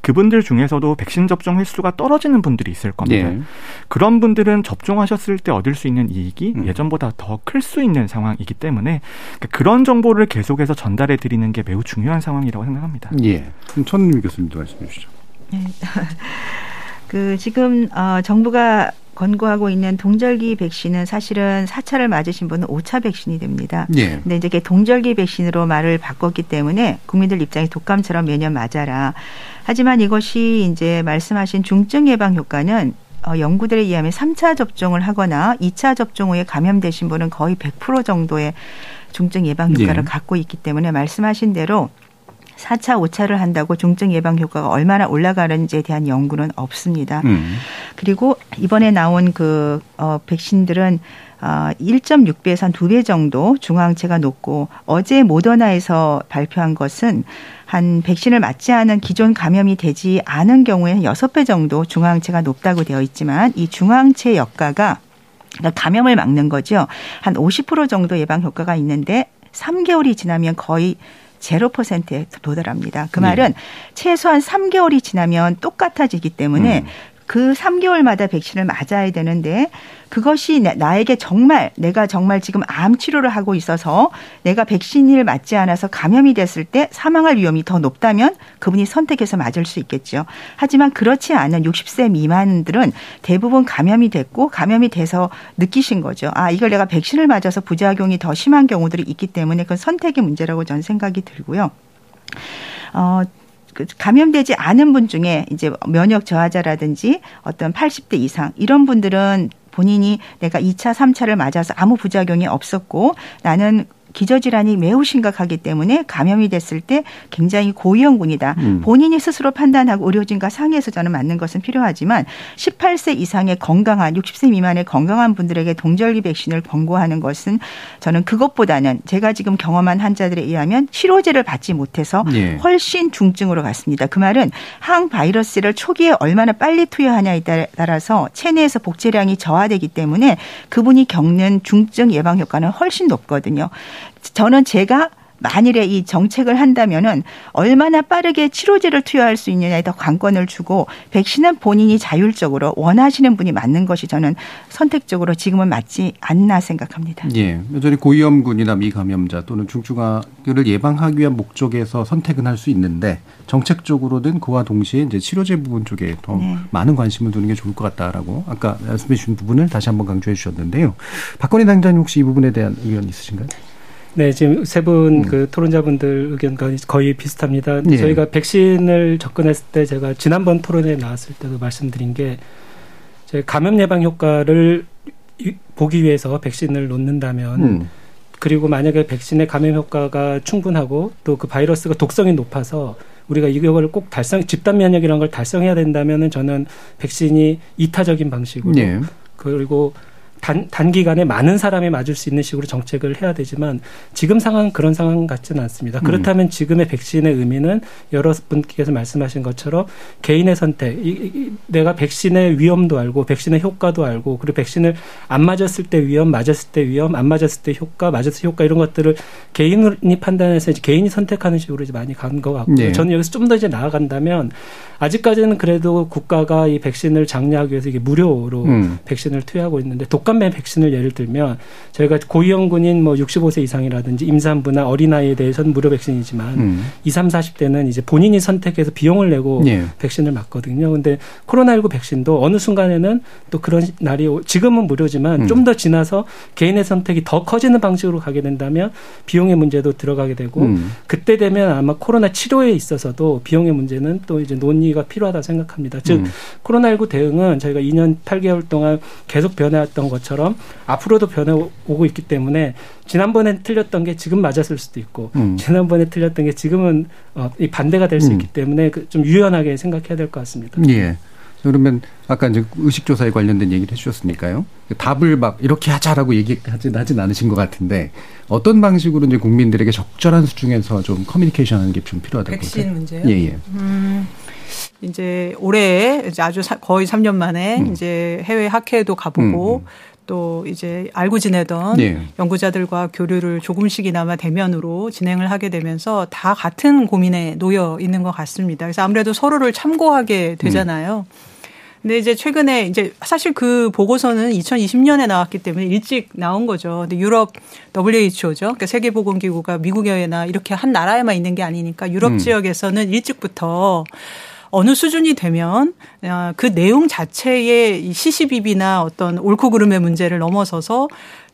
그분들 중에서도 백신 접종 횟수가 떨어지는 분들이 있을 겁니다. 예. 그런 분들은 접종하셨을 때 얻을 수 있는 이익이 음. 예전보다 더 클 수 있는 상황이기 때문에 그러니까 그런 정보를 계속해서 전달해 드리는 게 매우 중요한 상황이라고 생각합니다. 예. 그럼 천미 교수님도 말씀해 주시죠. 네. *laughs* 그 지금 어, 정부가 권고하고 있는 동절기 백신은 사실은 4차를 맞으신 분은 5차 백신이 됩니다. 예. 근데 이제 동절기 백신으로 말을 바꿨기 때문에 국민들 입장에 독감처럼 매년 맞아라. 하지만 이것이 이제 말씀하신 중증 예방 효과는 어, 연구들에 의하면 3차 접종을 하거나 2차 접종 후에 감염되신 분은 거의 100% 정도의 중증 예방 효과를 예. 갖고 있기 때문에 말씀하신 대로 4차, 5차를 한다고 중증 예방 효과가 얼마나 올라가는지에 대한 연구는 없습니다. 음. 그리고 이번에 나온 그 어, 백신들은 어, 1.6배에서 한 2배 정도 중앙체가 높고 어제 모더나에서 발표한 것은 한 백신을 맞지 않은 기존 감염이 되지 않은 경우에 6배 정도 중앙체가 높다고 되어 있지만 이 중앙체 역가가 그러니까 감염을 막는 거죠. 한 50% 정도 예방 효과가 있는데 3개월이 지나면 거의 제로 퍼센트에 도달합니다. 그 말은 네. 최소한 3개월이 지나면 똑같아지기 때문에 음. 그 3개월마다 백신을 맞아야 되는데 그것이 나에게 정말 내가 정말 지금 암 치료를 하고 있어서 내가 백신을 맞지 않아서 감염이 됐을 때 사망할 위험이 더 높다면 그분이 선택해서 맞을 수 있겠죠. 하지만 그렇지 않은 60세 미만들은 대부분 감염이 됐고 감염이 돼서 느끼신 거죠. 아, 이걸 내가 백신을 맞아서 부작용이 더 심한 경우들이 있기 때문에 그건 선택의 문제라고 저는 생각이 들고요. 어, 그 감염되지 않은 분 중에 이제 면역 저하자라든지 어떤 80대 이상 이런 분들은 본인이 내가 2차, 3차를 맞아서 아무 부작용이 없었고 나는 기저질환이 매우 심각하기 때문에 감염이 됐을 때 굉장히 고위험군이다. 음. 본인이 스스로 판단하고 의료진과 상의해서 저는 맞는 것은 필요하지만 18세 이상의 건강한 60세 미만의 건강한 분들에게 동절기 백신을 권고하는 것은 저는 그것보다는 제가 지금 경험한 환자들에 의하면 치료제를 받지 못해서 예. 훨씬 중증으로 갔습니다. 그 말은 항바이러스를 초기에 얼마나 빨리 투여하냐에 따라서 체내에서 복제량이 저하되기 때문에 그분이 겪는 중증 예방 효과는 훨씬 높거든요. 저는 제가 만일에 이 정책을 한다면은 얼마나 빠르게 치료제를 투여할 수 있느냐에 더 관건을 주고 백신은 본인이 자율적으로 원하시는 분이 맞는 것이 저는 선택적으로 지금은 맞지 않나 생각합니다. 예. 여전히 고위험군이나 미감염자 또는 중증화를 예방하기 위한 목적에서 선택은 할 수 있는데 정책적으로는 그와 동시에 이제 치료제 부분 쪽에 더 네. 많은 관심을 두는 게 좋을 것 같다라고 아까 말씀해 주신 부분을 다시 한번 강조해 주셨는데요. 박건희 당장님 혹시 이 부분에 대한 의견 있으신가요? 네, 지금 세 분그 토론자분들 의견 거의, 거의 비슷합니다. 예. 저희가 백신을 접근했을 때 제가 지난번 토론에 나왔을 때도 말씀드린 게 저희 감염 예방 효과를 이- 보기 위해서 백신을 놓는다면 음. 그리고 만약에 백신의 감염 효과가 충분하고 또 그 바이러스가 독성이 높아서 우리가 이걸 꼭 달성 집단 면역이라는 걸 달성해야 된다면은 저는 백신이 이타적인 방식으로 예. 그리고 단, 단기간에 많은 사람이 맞을 수 있는 식으로 정책을 해야 되지만 지금 상황 그런 상황 같지는 않습니다. 음. 그렇다면 지금의 백신의 의미는 여러 분께서 말씀하신 것처럼 개인의 선택, 이, 이, 내가 백신의 위험도 알고 백신의 효과도 알고 그리고 백신을 안 맞았을 때 위험, 맞았을 때 위험, 안 맞았을 때 효과, 맞았을 때 효과 이런 것들을 개인이 판단해서 이제 개인이 선택하는 식으로 이제 많이 간 것 같고 네. 저는 여기서 좀 더 이제 나아간다면 아직까지는 그래도 국가가 이 백신을 장려하기 위해서 이게 무료로 음. 백신을 투여하고 있는데 독감 의 백신을 예를 들면 저희가 고위험군인 뭐 65세 이상이라든지 임산부나 어린아이에 대해서는 무료 백신이지만 음. 20, 30, 40대는 이제 본인이 선택해서 비용을 내고 예. 백신을 맞거든요. 근데 코로나19 백신도 어느 순간에는 또 그런 날이 오- 지금은 무료지만 음. 좀더 지나서 개인의 선택이 더 커지는 방식으로 가게 된다면 비용의 문제도 들어가게 되고 음. 그때 되면 아마 코로나 치료에 있어서도 비용의 문제는 또 이제 논의가 필요하다 생각합니다. 즉 음. 코로나19 대응은 저희가 2년 8개월 동안 계속 변해왔던 것처럼 앞으로도 변해오고 있기 때문에 지난번에 틀렸던 게 지금 맞았을 수도 있고 음. 지난번에 틀렸던 게 지금은 어, 이 반대가 될수 음. 있기 때문에 그좀 유연하게 생각해야 될 것 같습니다. 예. 그러면 아까 이제 의식조사에 관련된 얘기를 해주셨으니까요. 답을 막 이렇게 하자라고 얘기하진 하진 않으신 것 같은데 어떤 방식으로 이제 국민들에게 적절한 수준에서 좀 커뮤니케이션 하는 게 좀 필요하다고 백신? 문제요? 예, 예. 음, 이제 올해 이제 아주 사- 거의 3년 만에 음. 이제 해외 학회도 가보고 음, 또 이제 알고 지내던 예. 연구자들과 교류를 조금씩이나마 대면으로 진행을 하게 되면서 다 같은 고민에 놓여 있는 것 같습니다. 그래서 아무래도 서로를 참고하게 되잖아요. 근데 이제 최근에 이제 사실 그 보고서는 2020년에 나왔기 때문에 일찍 나온 거죠. 근데 유럽 WHO죠. 그러니까 세계보건기구가 미국에나 이렇게 한 나라에만 있는 게 아니니까 유럽 음. 지역에서는 일찍부터 어느 수준이 되면 아, 그 내용 자체의 이 시시비비나 어떤 옳고 그름의 문제를 넘어서서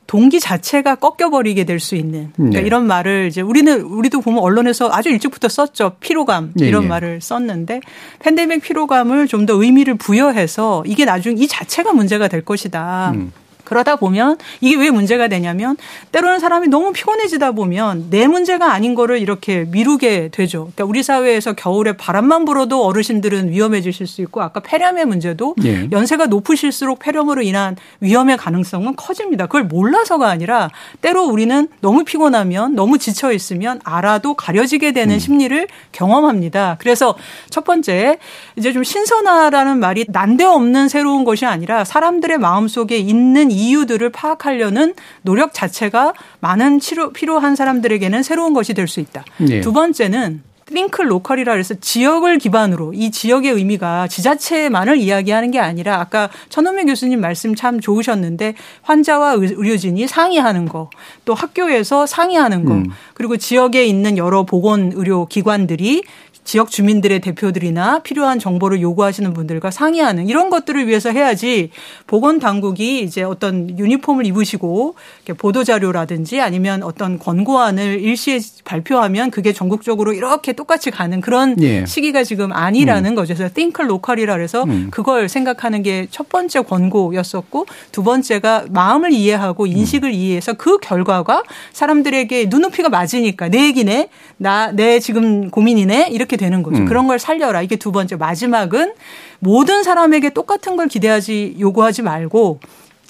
동기 자체가 꺾여버리게 될 수 있는 그러니까 네. 이런 말을 이제 우리는 우리도 보면 언론에서 아주 일찍부터 썼죠 피로감 예, 이런 예. 말을 썼는데 팬데믹 피로감을 좀 더 의미를 부여해서 이게 나중 이 자체가 문제가 될 것이다. 음. 그러다 보면 이게 왜 문제가 되냐면 때로는 사람이 너무 피곤해지다 보면 내 문제가 아닌 거를 이렇게 미루게 되죠. 그러니까 우리 사회에서 겨울에 바람만 불어도 어르신들은 위험해지실 수 있고 아까 폐렴의 문제도 예. 연세가 높으실수록 폐렴으로 인한 위험의 가능성은 커집니다. 그걸 몰라서가 아니라 때로 우리는 너무 피곤하면 너무 지쳐 있으면 알아도 가려지게 되는 심리를 경험합니다. 그래서 첫 번째 이제 좀 신선하라는 말이 난데없는 새로운 것이 아니라 사람들의 마음속에 있는 이 유들을 파악하려는 노력 자체가 많은 치료 필요한 사람들에게는 새로운 것이 될 수 있다. 예. 두 번째는 띵크 로컬이라 해서 지역을 기반으로 이 지역의 의미가 지자체만을 이야기하는 게 아니라 아까 천호명 교수님 말씀 참 좋으셨는데 환자와 의- 의료진이 상의하는 거, 또 학교에서 상의하는 거, 음. 그리고 지역에 있는 여러 보건 의료 기관들이 지역 주민들의 대표들이나 필요한 정보를 요구하시는 분들과 상의하는 이런 것들을 위해서 해야지 보건 당국이 이제 어떤 유니폼을 입으시고 보도 자료라든지 아니면 어떤 권고안을 일시에 발표하면 그게 전국적으로 이렇게 똑같이 가는 그런 예. 시기가 지금 아니라는 거죠. 그래서 think local이라 그래서 음. 그걸 생각하는 게 첫 번째 권고였었고 두 번째가 마음을 이해하고 인식을 이해해서 그 결과가 사람들에게 눈높이가 맞으니까 내 얘기네, 나 내 지금 고민이네 이렇게 되는 거죠. 음. 그런 걸 살려라. 이게 두 번째. 마지막은 모든 사람에게 똑같은 걸 기대하지 요구하지 말고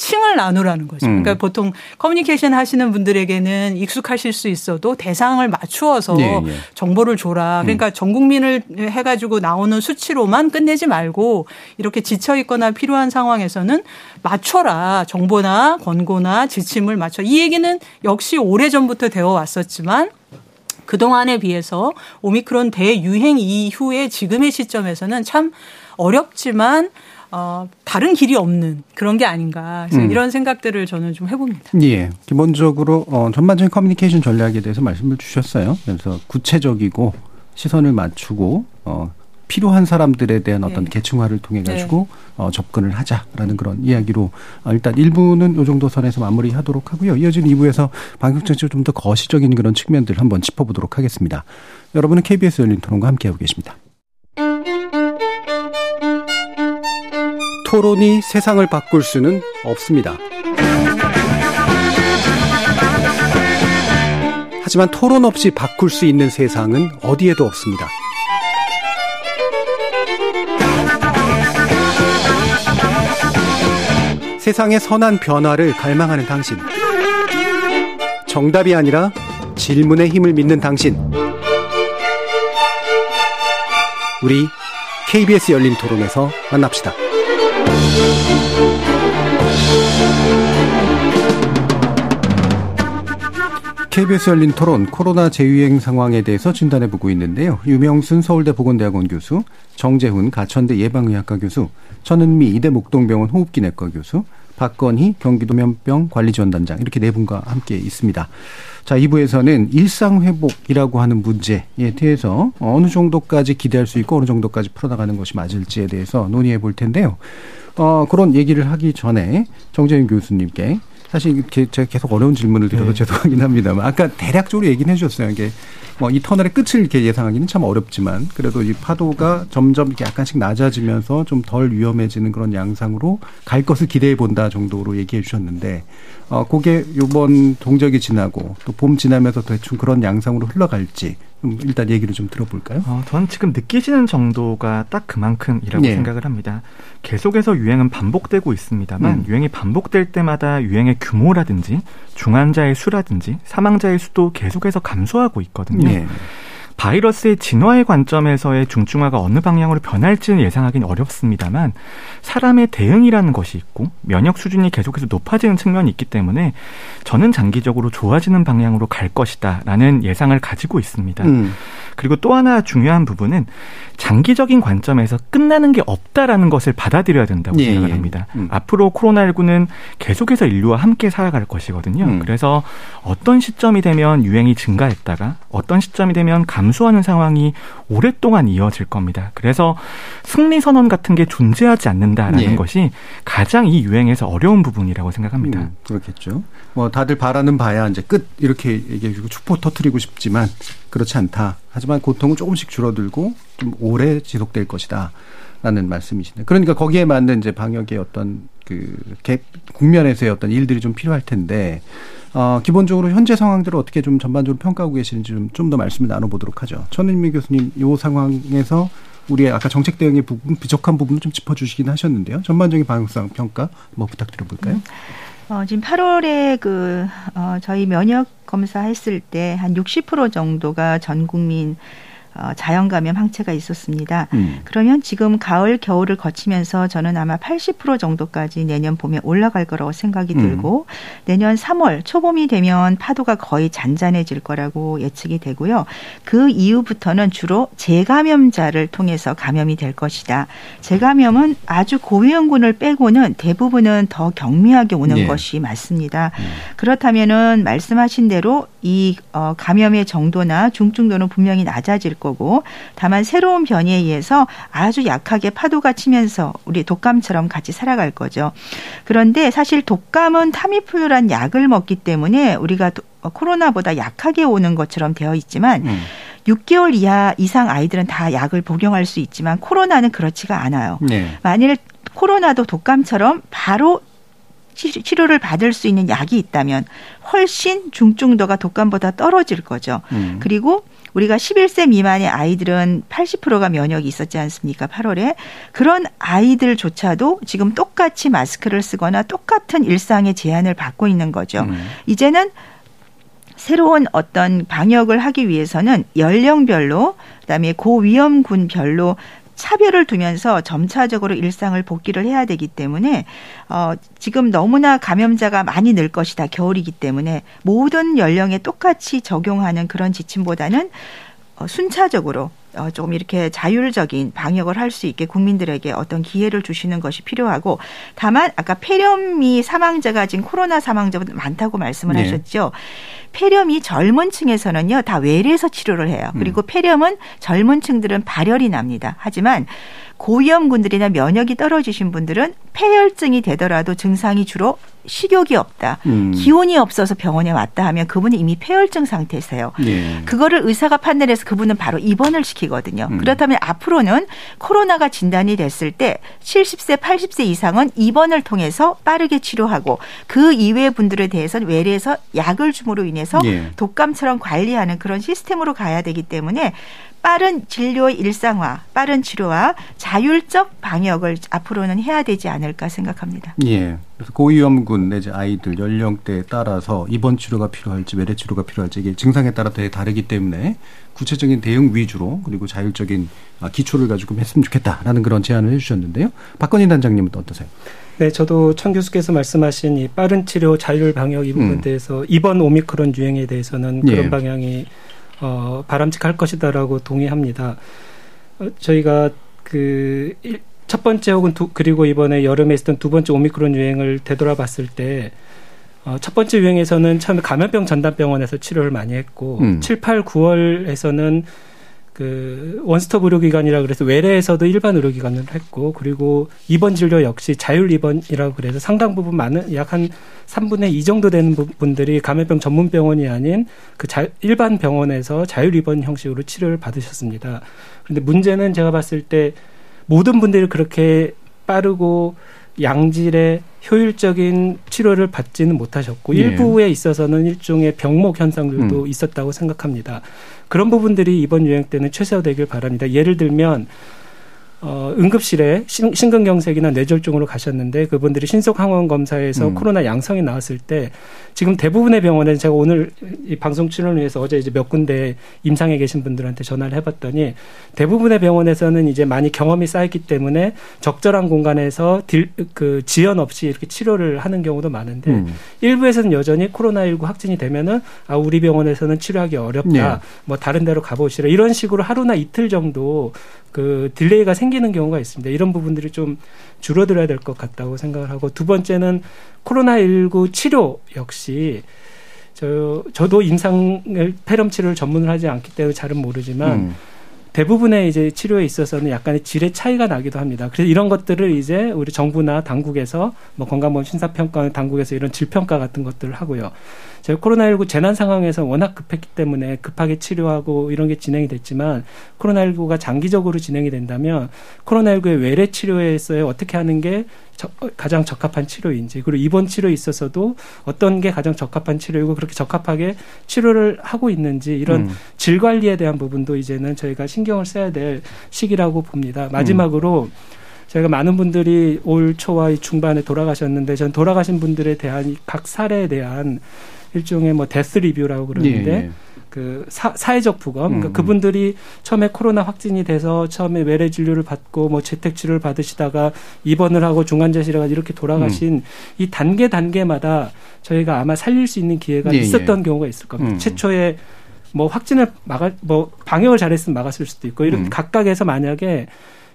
층을 나누라는 거죠. 음. 그러니까 보통 커뮤니케이션 하시는 분들에게는 익숙하실 수 있어도 대상을 맞추어서 예, 예. 정보를 줘라. 그러니까 전 국민을 해가지고 나오는 수치로만 끝내지 말고 이렇게 지쳐 있거나 필요한 상황에서는 맞춰라. 정보나 권고나 지침을 맞춰. 이 얘기는 역시 오래 전부터 되어 왔었지만 그동안에 비해서 오미크론 대유행 이후에 지금의 시점에서는 참 어렵지만 어, 다른 길이 없는 그런 게 아닌가. 그래서 음. 이런 생각들을 저는 좀 해봅니다. 예. 기본적으로 어, 전반적인 커뮤니케이션 전략에 대해서 말씀을 주셨어요. 그래서 구체적이고 시선을 맞추고 어, 필요한 사람들에 대한 어떤 네. 계층화를 통해 가지고 어, 접근을 하자라는 그런 이야기로 어, 일단 1부는 이 정도 선에서 마무리하도록 하고요. 이어지는 2부에서 방역 정책을 좀더 거시적인 그런 측면들 한번 짚어보도록 하겠습니다. 여러분은 KBS 열린 토론과 함께하고 계십니다. 토론이 세상을 바꿀 수는 없습니다. 하지만 토론 없이 바꿀 수 있는 세상은 어디에도 없습니다. 세상의 선한 변화를 갈망하는 당신. 정답이 아니라 질문의 힘을 믿는 당신. 우리 KBS 열린 토론에서 만납시다. KBS 열린 토론 코로나 재유행 상황에 대해서 진단해 보고 있는데요. 유명순 서울대 보건대학원 교수, 정재훈 가천대 예방의학과 교수, 천은미 이대 목동병원 호흡기내과 교수, 박건희 경기도 면병 관리지원단장 이렇게 네 분과 함께 있습니다. 자, 2부에서는 일상회복이라고 하는 문제에 대해서 어느 정도까지 기대할 수 있고 어느 정도까지 풀어나가는 것이 맞을지에 대해서 논의해 볼 텐데요. 어, 그런 얘기를 하기 전에 정재윤 교수님께 사실 제가 계속 어려운 질문을 드려서 네. 죄송하긴 합니다만 아까 대략적으로 얘기는 해주셨어요. 이게 뭐 이 터널의 끝을 이렇게 예상하기는 참 어렵지만 그래도 이 파도가 점점 이렇게 약간씩 낮아지면서 좀 덜 위험해지는 그런 양상으로 갈 것을 기대해 본다 정도로 얘기해 주셨는데 어 그게 요번 동적이 지나고 또 봄 지나면서 대충 그런 양상으로 흘러갈지 일단 얘기를 좀 들어볼까요? 어, 저는 지금 느끼시는 정도가 딱 그만큼이라고 네. 생각을 합니다. 계속해서 유행은 반복되고 있습니다만 음. 유행이 반복될 때마다 유행의 규모라든지 중환자의 수라든지 사망자의 수도 계속해서 감소하고 있거든요. 네. 바이러스의 진화의 관점에서의 중증화가 어느 방향으로 변할지는 예상하기는 어렵습니다만 사람의 대응이라는 것이 있고 면역 수준이 계속해서 높아지는 측면이 있기 때문에 저는 장기적으로 좋아지는 방향으로 갈 것이다라는 예상을 가지고 있습니다. 음. 그리고 또 하나 중요한 부분은 장기적인 관점에서 끝나는 게 없다라는 것을 받아들여야 된다고 예, 생각을 예. 합니다. 음. 앞으로 코로나19는 계속해서 인류와 함께 살아갈 것이거든요. 음. 그래서 어떤 시점이 되면 유행이 증가했다가 어떤 시점이 되면 감 소하는 상황이 오랫동안 이어질 겁니다. 그래서 승리 선언 같은 게 존재하지 않는다라는 예. 것이 가장 이 유행에서 어려운 부분이라고 생각합니다. 음, 그렇겠죠. 뭐 다들 바라는 바야 이제 끝 이렇게 얘기해주고 축포 터트리고 싶지만 그렇지 않다. 하지만 고통은 조금씩 줄어들고 좀 오래 지속될 것이다. 라는 말씀이시네. 그러니까 거기에 맞는 이제 방역의 어떤 그 국면에서의 어떤 일들이 좀 필요할 텐데 어, 기본적으로 현재 상황들을 어떻게 좀 전반적으로 평가하고 계시는지 좀좀더 말씀을 나눠보도록 하죠. 천은미 교수님, 이 상황에서 우리의 아까 정책 대응의 부분, 부족한 부분을 좀 짚어주시긴 하셨는데요. 전반적인 방역상 평가 뭐 부탁드려볼까요? 음. 어, 지금 8월에 그, 어, 저희 면역 검사 했을 때 한 60% 정도가 전 국민 어, 자연 감염 항체가 있었습니다. 음. 그러면 지금 가을 겨울을 거치면서 저는 아마 80% 정도까지 내년 봄에 올라갈 거라고 생각이 음. 들고 내년 3월 초봄이 되면 파도가 거의 잔잔해질 거라고 예측이 되고요. 그 이후부터는 주로 재감염자를 통해서 감염이 될 것이다. 재감염은 아주 고위험군을 빼고는 대부분은 더 경미하게 오는 네. 것이 맞습니다. 음. 그렇다면은 말씀하신 대로 이 어, 감염의 정도나 중증도는 분명히 낮아질 거고 다만 새로운 변이에 의해서 아주 약하게 파도가 치면서 우리 독감처럼 같이 살아갈 거죠. 그런데 사실 독감은 타미플루란 약을 먹기 때문에 우리가 어, 코로나보다 약하게 오는 것처럼 되어 있지만 음. 6개월 이하 이상 아이들은 다 약을 복용할 수 있지만 코로나는 그렇지가 않아요. 네. 만일 코로나도 독감처럼 바로 치료를 받을 수 있는 약이 있다면 훨씬 중증도가 독감보다 떨어질 거죠. 음. 그리고 우리가 11세 미만의 아이들은 80%가 면역이 있었지 않습니까? 8월에. 그런 아이들조차도 지금 똑같이 마스크를 쓰거나 똑같은 일상의 제한을 받고 있는 거죠. 음. 이제는 새로운 어떤 방역을 하기 위해서는 연령별로 그다음에 고위험군별로 차별을 두면서 점차적으로 일상을 복귀를 해야 되기 때문에 어 지금 너무나 감염자가 많이 늘 것이다. 겨울이기 때문에 모든 연령에 똑같이 적용하는 그런 지침보다는 어, 순차적으로 어, 조금 이렇게 자율적인 방역을 할 수 있게 국민들에게 어떤 기회를 주시는 것이 필요하고 다만 아까 폐렴이 사망자가 지금 코로나 사망자보다 많다고 말씀을 네. 하셨죠. 폐렴이 젊은 층에서는요 다 외래에서 치료를 해요. 그리고 폐렴은 젊은 층들은 발열이 납니다. 하지만 고위험군들이나 면역이 떨어지신 분들은 폐혈증이 되더라도 증상이 주로 식욕이 없다. 음. 기운이 없어서 병원에 왔다 하면 그분은 이미 폐혈증 상태세요. 예. 그거를 의사가 판단해서 그분은 바로 입원을 시키거든요. 음. 그렇다면 앞으로는 코로나가 진단이 됐을 때 70세, 80세 이상은 입원을 통해서 빠르게 치료하고 그 이외의 분들에 대해서는 외래에서 약을 줌으로 인해서 예. 독감처럼 관리하는 그런 시스템으로 가야 되기 때문에 빠른 진료의 일상화, 빠른 치료와 자율적 방역을 앞으로는 해야 되지 않을까 생각합니다. 예. 그래서 고위험군 내지 아이들 연령대에 따라서 입원 치료가 필요할지 외래 치료가 필요할지 이게 증상에 따라 되게 다르기 때문에 구체적인 대응 위주로 그리고 자율적인 아, 기초를 가지고 했으면 좋겠다라는 그런 제안을 해주셨는데요. 박건희 단장님은 또 어떠세요? 네, 저도 천 교수께서 말씀하신 이 빠른 치료, 자율 방역 이 부분에 음. 대해서 이번 오미크론 유행에 대해서는 그런 예. 방향이 어, 바람직할 것이다라고 동의합니다. 어, 저희가 그 첫 번째 혹은 두, 그리고 이번에 여름에 있었던 두 번째 오미크론 유행을 되돌아봤을 때 어, 첫 번째 유행에서는 처음에 감염병 전담병원에서 치료를 많이 했고 음. 7, 8, 9월에서는 그 원스톱 의료기관이라 그래서 외래에서도 일반 의료기관을 했고 그리고 입원 진료 역시 자율 입원이라고 그래서 상당 부분 많은 약 한 3분의 2 정도 되는 부- 분들이 감염병 전문 병원이 아닌 그 자, 일반 병원에서 자율 입원 형식으로 치료를 받으셨습니다. 그런데 문제는 제가 봤을 때 모든 분들이 그렇게 빠르고 양질의 효율적인 치료를 받지는 못하셨고 예. 일부에 있어서는 일종의 병목 현상들도 음. 있었다고 생각합니다. 그런 부분들이 이번 유행 때는 최소화되길 바랍니다. 예를 들면 어, 응급실에 심, 심근경색이나 뇌졸중으로 가셨는데 그분들이 신속 항원 검사에서 음. 코로나 양성이 나왔을 때 지금 대부분의 병원에 제가 오늘 이 방송 출연을 위해서 어제 이제 몇 군데 임상에 계신 분들한테 전화를 해봤더니 대부분의 병원에서는 이제 많이 경험이 쌓였기 때문에 적절한 공간에서 딜, 그 지연 없이 이렇게 치료를 하는 경우도 많은데 음. 일부에서는 여전히 코로나19 확진이 되면은 아 우리 병원에서는 치료하기 어렵다. 네. 뭐 다른 데로 가보시라. 이런 식으로 하루나 이틀 정도 그 delay가 생기는 경우가 있습니다. 이런 부분들이 좀 줄어들어야 될 것 같다고 생각을 하고 두 번째는 코로나19 치료 역시 저 저도 임상을 폐렴 치료를 전문을 하지 않기 때문에 잘은 모르지만 음. 대부분의 이제 치료에 있어서는 약간의 질의 차이가 나기도 합니다. 그래서 이런 것들을 이제 우리 정부나 당국에서 뭐 건강보험 심사평가 당국에서 이런 질평가 같은 것들을 하고요. 저희 코로나19 재난 상황에서 워낙 급했기 때문에 급하게 치료하고 이런 게 진행이 됐지만 코로나19가 장기적으로 진행이 된다면 코로나19의 외래 치료에서의 어떻게 하는 게 적- 가장 적합한 치료인지 그리고 입원 치료에 있어서도 어떤 게 가장 적합한 치료이고 그렇게 적합하게 치료를 하고 있는지 이런 음. 질 관리에 대한 부분도 이제는 저희가 신경을 써야 될 시기라고 봅니다. 마지막으로 저희가 많은 분들이 올 초와 이 중반에 돌아가셨는데 전 돌아가신 분들에 대한 이각 사례에 대한 일종의 뭐 데스 리뷰라고 그러는데 예, 예. 그 사, 사회적 부검 그러니까 음. 그분들이 처음에 코로나 확진이 돼서 처음에 외래 진료를 받고 뭐 재택 치료를 받으시다가 입원을 하고 중환자실에 가서 이렇게 돌아가신 음. 이 단계 단계마다 저희가 아마 살릴 수 있는 기회가 예, 있었던 예. 경우가 있을 겁니다. 음. 최초에 뭐 확진을 막을 뭐 방역을 잘했으면 막았을 수도 있고 이런 음. 각각에서 만약에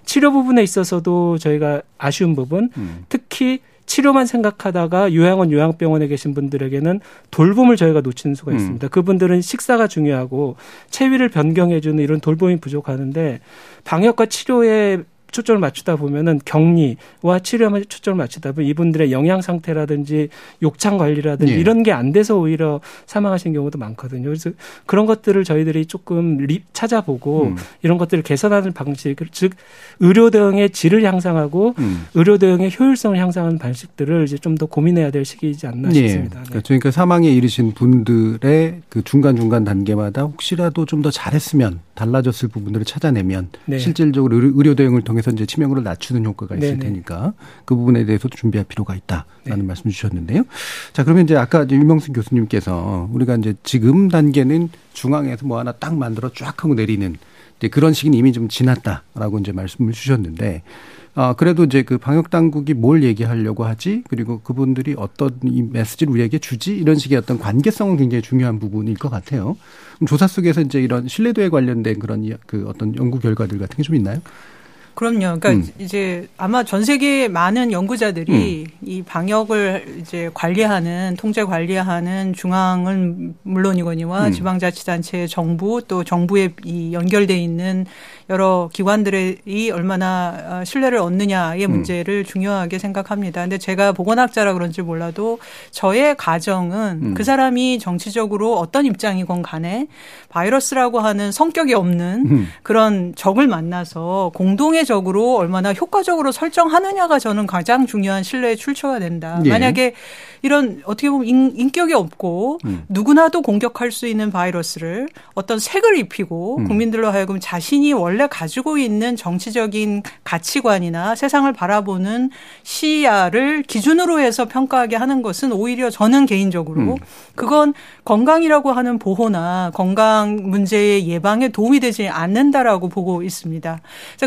치료 부분에 있어서도 저희가 아쉬운 부분 음. 특히 치료만 생각하다가 요양원 요양병원에 계신 분들에게는 돌봄을 저희가 놓치는 수가 음. 있습니다. 그분들은 식사가 중요하고 체위를 변경해주는 이런 돌봄이 부족하는데 방역과 치료에 초점을 맞추다 보면은 격리와 치료에 초점을 맞추다 보면 이분들의 영양 상태라든지 욕창 관리라든지 예. 이런 게 안 돼서 오히려 사망하신 경우도 많거든요. 그래서 그런 것들을 저희들이 조금 리, 찾아보고 음. 이런 것들을 개선하는 방식, 즉 의료 대응의 질을 향상하고 음. 의료 대응의 효율성을 향상하는 방식들을 이제 좀 더 고민해야 될 시기이지 않나 예. 싶습니다. 네. 그러니까 사망에 이르신 분들의 그 중간 중간 단계마다 혹시라도 좀 더 잘했으면 달라졌을 부분들을 찾아내면 네. 실질적으로 의료, 의료 대응을 통해 서 이제 치명률을 낮추는 효과가 있을 네네. 테니까 그 부분에 대해서도 준비할 필요가 있다라는 네. 말씀 주셨는데요. 자, 그러면 이제 아까 이제 유명승 교수님께서 우리가 이제 지금 단계는 중앙에서 뭐 하나 딱 만들어 쫙 하고 내리는 이제 그런 시기는 이미 좀 지났다라고 이제 말씀을 주셨는데 아, 그래도 이제 그 방역 당국이 뭘 얘기하려고 하지? 그리고 그분들이 어떤 이 메시지를 우리에게 주지? 이런 식의 어떤 관계성은 굉장히 중요한 부분일 것 같아요. 조사 속에서 이제 이런 신뢰도에 관련된 그런 그 어떤 연구 결과들 같은 게 좀 있나요? 그럼요. 그러니까 음. 이제 아마 전 세계 많은 연구자들이 음. 이 방역을 이제 관리하는 통제 관리하는 중앙은 물론이거니와 음. 지방자치단체, 정부 또 정부에 이 연결돼 있는 여러 기관들이 얼마나 어, 신뢰를 얻느냐의 음. 문제를 중요하게 생각합니다. 근데 제가 보건학자라 그런지 몰라도 저의 가정은 음. 그 사람이 정치적으로 어떤 입장이건 간에 바이러스라고 하는 성격이 없는 음. 그런 적을 만나서 공동의 적으로 얼마나 효과적으로 설정하느냐가 저는 가장 중요한 신뢰의 출처가 된다. 예. 만약에 이런 어떻게 보면 인, 격이 없고 음. 누구나도 공격할 수 있는 바이러스를 어떤 색을 입히고 음. 국민들로 하여금 자신이 원래 가지고 있는 정치적인 가치관이나 세상을 바라보는 시야를 기준으로 해서 평가하게 하는 것은 오히려 저는 개인적으로 음. 그건 건강이라고 하는 보호나 건강 문제의 예방에 도움이 되지 않는다라고 보고 있습니다.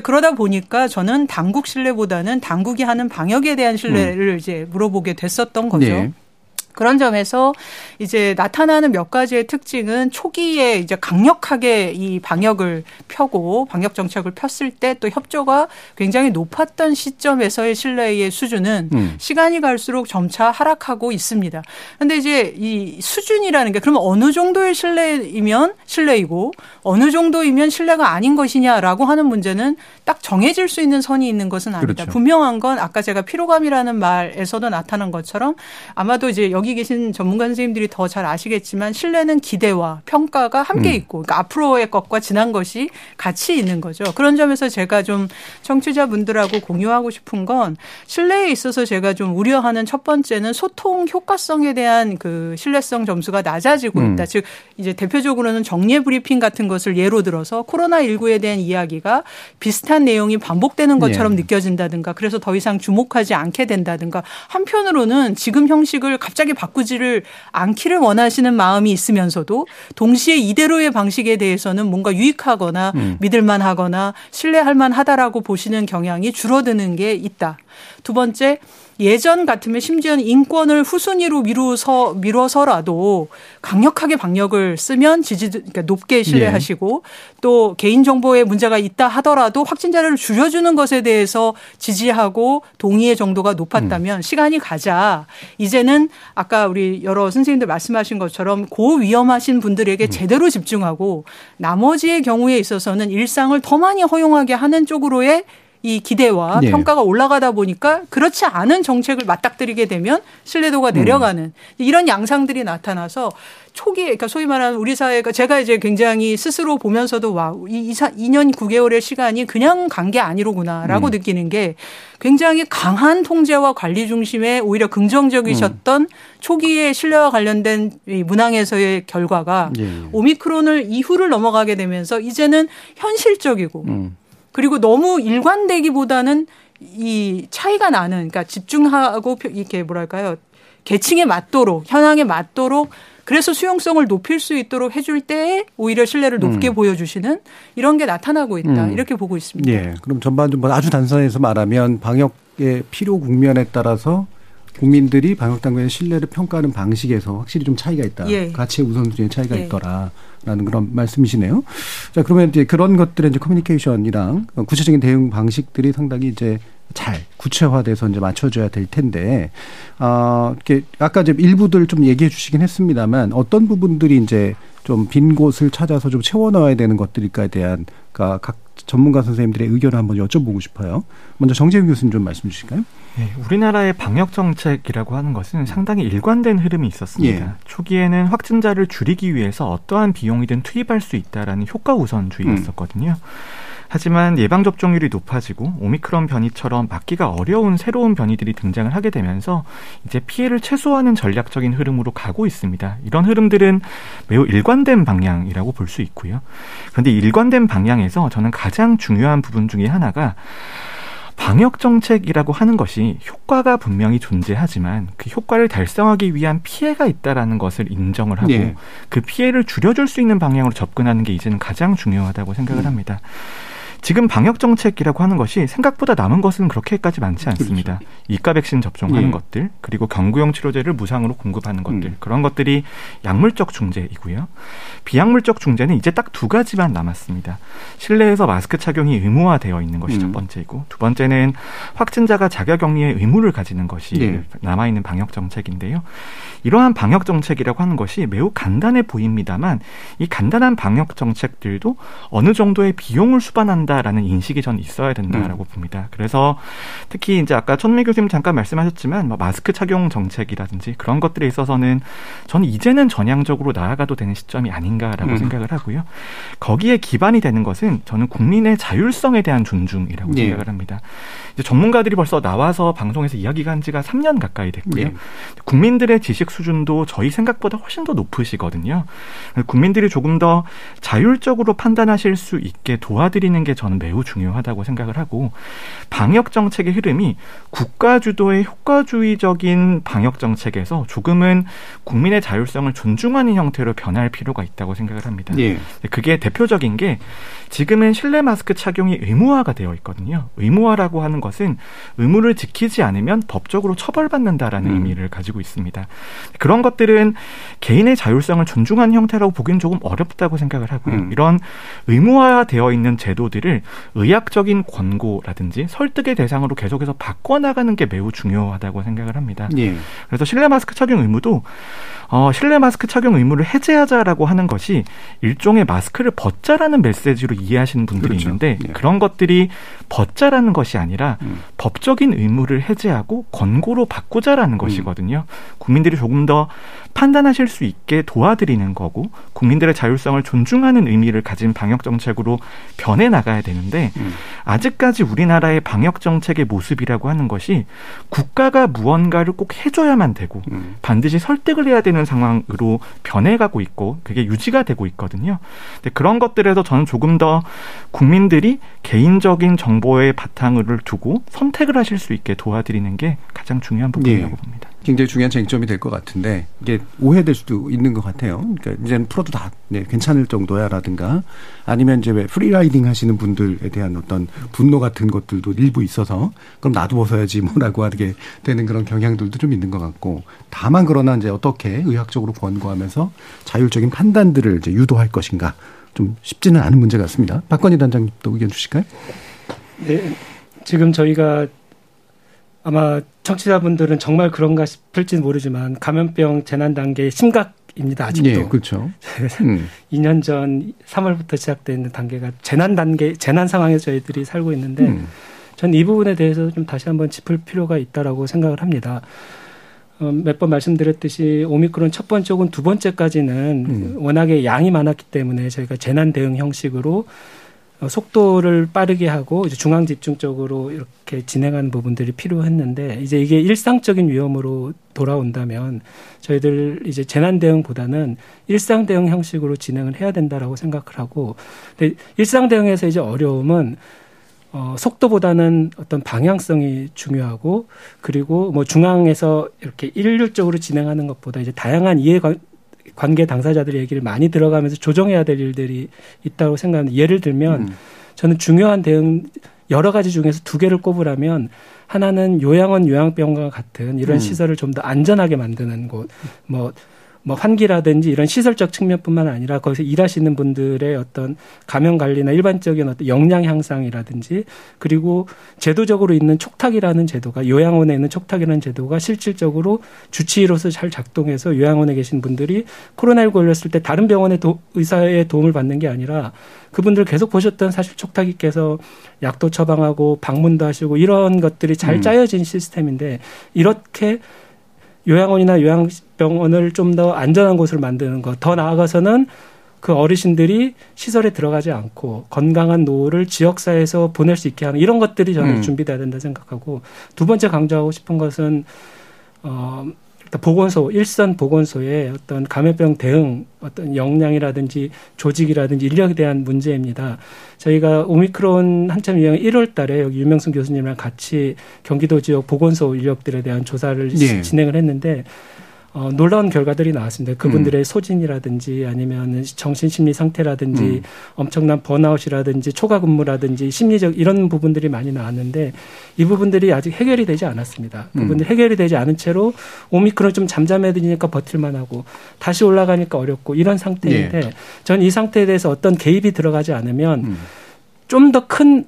그러다 보니 까 저는 당국 신뢰보다는 당국이 하는 방역에 대한 신뢰를 음. 이제 물어보게 됐었던 거죠. 네. 그런 점에서 이제 나타나는 몇 가지의 특징은 초기에 이제 강력하게 이 방역을 펴고 방역 정책을 폈을 때 또 협조가 굉장히 높았던 시점에서의 신뢰의 수준은 음. 시간이 갈수록 점차 하락하고 있습니다. 근데 이제 이 수준이라는 게 그러면 어느 정도의 신뢰이면 신뢰이고 어느 정도이면 신뢰가 아닌 것이냐라고 하는 문제는 딱 정해질 수 있는 선이 있는 것은 아니다. 그렇죠. 분명한 건 아까 제가 피로감이라는 말에서도 나타난 것처럼 아마도 이제 여기 계신 전문가 선생님들이 더 잘 아시겠지만 신뢰는 기대와 평가가 함께 음. 있고 그러니까 앞으로의 것과 지난 것이 같이 있는 거죠. 그런 점에서 제가 좀 청취자분들하고 공유하고 싶은 건 신뢰에 있어서 제가 좀 우려하는 첫 번째는 소통 효과성에 대한 그 신뢰성 점수가 낮아지고 있다. 음. 즉 이제 대표적으로는 정례 브리핑 같은 것을 예로 들어서 코로나 19에 대한 이야기가 비슷한 내용이 반복되는 것처럼 예. 느껴진다든가 그래서 더 이상 주목하지 않게 된다든가 한편으로는 지금 형식을 갑자기 바꾸지를 않기를 원하시는 마음이 있으면서도 동시에 이대로의 방식에 대해서는 뭔가 유익하거나 음. 믿을만 하거나 신뢰할 만 하다라고 보시는 경향이 줄어드는 게 있다. 두 번째, 예전 같으면 심지어는 인권을 후순위로 미루서 미뤄서라도 강력하게 방역을 쓰면 지지 그러니까 높게 신뢰하시고 네. 또 개인 정보에 문제가 있다 하더라도 확진자를 줄여주는 것에 대해서 지지하고 동의의 정도가 높았다면 음. 시간이 가자 이제는 아까 우리 여러 선생님들 말씀하신 것처럼 고위험하신 분들에게 음. 제대로 집중하고 나머지의 경우에 있어서는 일상을 더 많이 허용하게 하는 쪽으로의 이 기대와 네. 평가가 올라가다 보니까 그렇지 않은 정책을 맞닥뜨리게 되면 신뢰도가 내려가는 음. 이런 양상들이 나타나서 초기에 그러니까 소위 말하는 우리 사회가 제가 이제 굉장히 스스로 보면서도 와, 이 2년 9개월의 시간이 그냥 간 게 아니로구나라고 음. 느끼는 게 굉장히 강한 통제와 관리 중심에 오히려 긍정적이셨던 음. 초기에 신뢰와 관련된 이 문항에서의 결과가 예. 오미크론을 이후를 넘어가게 되면서 이제는 현실적이고 음. 그리고 너무 일관되기보다는 이 차이가 나는 그러니까 집중하고 이렇게 뭐랄까요 계층에 맞도록 현황에 맞도록 그래서 수용성을 높일 수 있도록 해줄 때 오히려 신뢰를 높게 음. 보여주시는 이런 게 나타나고 있다 음. 이렇게 보고 있습니다. 예. 그럼 전반적으로 아주 단순해서 말하면 방역의 필요 국면에 따라서 국민들이 방역 당국의 신뢰를 평가하는 방식에서 확실히 좀 차이가 있다. 예. 가치의 우선순위의 차이가 예. 있더라라는 그런 말씀이시네요. 자, 그러면 이제 그런 것들의 이제 커뮤니케이션이랑 구체적인 대응 방식들이 상당히 이제 잘 구체화돼서 이제 맞춰줘야 될 텐데, 아, 이렇게 아까 이제 일부들 좀 얘기해 주시긴 했습니다만 어떤 부분들이 이제 좀 빈 곳을 찾아서 좀 채워 넣어야 되는 것들일까에 대한 그러니까 각 전문가 선생님들의 의견을 한번 여쭤보고 싶어요. 먼저 정재윤 교수님 좀 말씀 주실까요? 네, 우리나라의 방역 정책이라고 하는 것은 상당히 일관된 흐름이 있었습니다. 예. 초기에는 확진자를 줄이기 위해서 어떠한 비용이든 투입할 수 있다라는 효과 우선주의였었거든요. 음. 하지만 예방 접종률이 높아지고 오미크론 변이처럼 막기가 어려운 새로운 변이들이 등장을 하게 되면서 이제 피해를 최소화하는 전략적인 흐름으로 가고 있습니다. 이런 흐름들은 매우 일관된 방향이라고 볼 수 있고요. 그런데 일관된 방향에서 저는 가장 중요한 부분 중에 하나가 방역 정책이라고 하는 것이 효과가 분명히 존재하지만 그 효과를 달성하기 위한 피해가 있다라는 것을 인정을 하고 예. 그 피해를 줄여줄 수 있는 방향으로 접근하는 게 이제는 가장 중요하다고 생각을 음. 합니다. 지금 방역 정책이라고 하는 것이 생각보다 남은 것은 그렇게까지 많지 않습니다. 이가 백신 접종하는 예. 것들 그리고 경구용 치료제를 무상으로 공급하는 것들 음. 그런 것들이 약물적 중재이고요. 비약물적 중재는 이제 딱 두 가지만 남았습니다. 실내에서 마스크 착용이 의무화되어 있는 것이 음. 첫 번째이고 두 번째는 확진자가 자가격리의 의무를 가지는 것이 예. 남아 있는 방역 정책인데요. 이러한 방역 정책이라고 하는 것이 매우 간단해 보입니다만 이 간단한 방역 정책들도 어느 정도의 비용을 수반한 다라는 인식이 전 있어야 된다라고 봅니다. 그래서 특히 이제 아까 천미 교수님 잠깐 말씀하셨지만 뭐 마스크 착용 정책이라든지 그런 것들에 있어서는 저는 이제는 전향적으로 나아가도 되는 시점이 아닌가라고 음. 생각을 하고요. 거기에 기반이 되는 것은 저는 국민의 자율성에 대한 존중이라고 예. 생각을 합니다. 이제 전문가들이 벌써 나와서 방송에서 이야기가 한 지가 3년 가까이 됐고요. 예. 국민들의 지식 수준도 저희 생각보다 훨씬 더 높으시거든요. 국민들이 조금 더 자율적으로 판단하실 수 있게 도와드리는 게 저는 매우 중요하다고 생각을 하고 방역 정책의 흐름이 국가 주도의 효과주의적인 방역 정책에서 조금은 국민의 자율성을 존중하는 형태로 변할 필요가 있다고 생각을 합니다. 예. 그게 대표적인 게 지금은 실내 마스크 착용이 의무화가 되어 있거든요. 의무화라고 하는 것은 의무를 지키지 않으면 법적으로 처벌받는다라는 음. 의미를 가지고 있습니다. 그런 것들은 개인의 자율성을 존중하는 형태라고 보기는 조금 어렵다고 생각을 하고요. 음. 이런 의무화되어 있는 제도들을 의학적인 권고라든지 설득의 대상으로 계속해서 바꿔나가는 게 매우 중요하다고 생각을 합니다. 예. 그래서 실내 마스크 착용 의무도 어, 실내 마스크 착용 의무를 해제하자라고 하는 것이 일종의 마스크를 벗자라는 메시지로 이해하시는 분들이 그렇죠. 있는데 예. 그런 것들이 벗자라는 것이 아니라 음. 법적인 의무를 해제하고 권고로 바꾸자라는 음. 것이거든요. 국민들이 조금 더 판단하실 수 있게 도와드리는 거고 국민들의 자율성을 존중하는 의미를 가진 방역 정책으로 변해 나가야 되는데 음. 아직까지 우리나라의 방역 정책의 모습이라고 하는 것이 국가가 무언가를 꼭 해줘야만 되고 음. 반드시 설득을 해야 되는 상황으로 변해가고 있고 그게 유지가 되고 있거든요. 그런 것들에서 저는 조금 더 국민들이 개인적인 정 보의 바탕을 두고 선택을 하실 수 있게 도와드리는 게 가장 중요한 부분이라고 예. 봅니다. 굉장히 중요한 쟁점이 될 것 같은데 이게 오해될 수도 있는 것 같아요. 그러니까 이제는 풀어도 다 네, 괜찮을 정도야라든가 아니면 이제 왜 free riding 하시는 분들에 대한 어떤 분노 같은 것들도 일부 있어서 그럼 나도 벗어야지 뭐라고 하게 되는 그런 경향들도 좀 있는 것 같고 다만 그러나 이제 어떻게 의학적으로 권고하면서 자율적인 판단들을 이제 유도할 것인가 좀 쉽지는 않은 문제 같습니다. 박건희 단장님도 의견 주실까요? 네, 지금 저희가 아마 청취자분들은 정말 그런가 싶을지는 모르지만 감염병 재난 단계 심각입니다. 아직도. 예, 그렇죠. 음. 2년 전 3월부터 시작된 단계가 재난 단계, 재난 상황에서 저희들이 살고 있는데 음. 전이 부분에 대해서 좀 다시 한번 짚을 필요가 있다라고 생각을 합니다. 어, 몇 번 말씀드렸듯이 오미크론 첫 번째 혹은 두 번째까지는 음. 워낙에 양이 많았기 때문에 저희가 재난 대응 형식으로 어, 속도를 빠르게 하고 이제 중앙 집중적으로 이렇게 진행하는 부분들이 필요했는데 이제 이게 일상적인 위험으로 돌아온다면 저희들 이제 재난 대응보다는 일상 대응 형식으로 진행을 해야 된다라고 생각을 하고 근데 일상 대응에서 이제 어려움은 어, 속도보다는 어떤 방향성이 중요하고 그리고 뭐 중앙에서 이렇게 일률적으로 진행하는 것보다 이제 다양한 이해 관- 관계 당사자들의 얘기를 많이 들어가면서 조정해야 될 일들이 있다고 생각합니다. 예를 들면 음. 저는 중요한 대응 여러 가지 중에서 두 개를 꼽으라면 하나는 요양원 요양병원과 같은 이런 음. 시설을 좀 더 안전하게 만드는 곳, 뭐, 뭐 환기라든지 이런 시설적 측면뿐만 아니라 거기서 일하시는 분들의 어떤 감염 관리나 일반적인 어떤 역량 향상이라든지 그리고 제도적으로 있는 촉탁이라는 제도가 요양원에 있는 촉탁이라는 제도가 실질적으로 주치의로서 잘 작동해서 요양원에 계신 분들이 코로나19 걸렸을 때 다른 병원의 도, 의사의 도움을 받는 게 아니라 그분들 계속 보셨던 사실 촉탁이께서 약도 처방하고 방문도 하시고 이런 것들이 잘 음. 짜여진 시스템인데 이렇게 요양원이나 요양병원을 좀 더 안전한 곳으로 만드는 것, 더 나아가서는 그 어르신들이 시설에 들어가지 않고 건강한 노후를 지역사회에서 보낼 수 있게 하는 이런 것들이 저는 음. 준비돼야 된다 생각하고 두 번째 강조하고 싶은 것은 어 보건소 일선 보건소의 어떤 감염병 대응 어떤 역량이라든지 조직이라든지 인력에 대한 문제입니다. 저희가 오미크론 한참 유행 1월 달에 여기 유명승 교수님이랑 같이 경기도 지역 보건소 인력들에 대한 조사를 네. 진행을 했는데 어, 놀라운 결과들이 나왔습니다. 그분들의 음. 소진이라든지 아니면 정신 심리 상태라든지 음. 엄청난 번아웃이라든지 초과 근무라든지 심리적 이런 부분들이 많이 나왔는데 이 부분들이 아직 해결이 되지 않았습니다. 음. 그분들 해결이 되지 않은 채로 오미크론 좀 잠잠해지니까 버틸만하고 다시 올라가니까 어렵고 이런 상태인데 예. 전이 상태에 대해서 어떤 개입이 들어가지 않으면 음. 좀더큰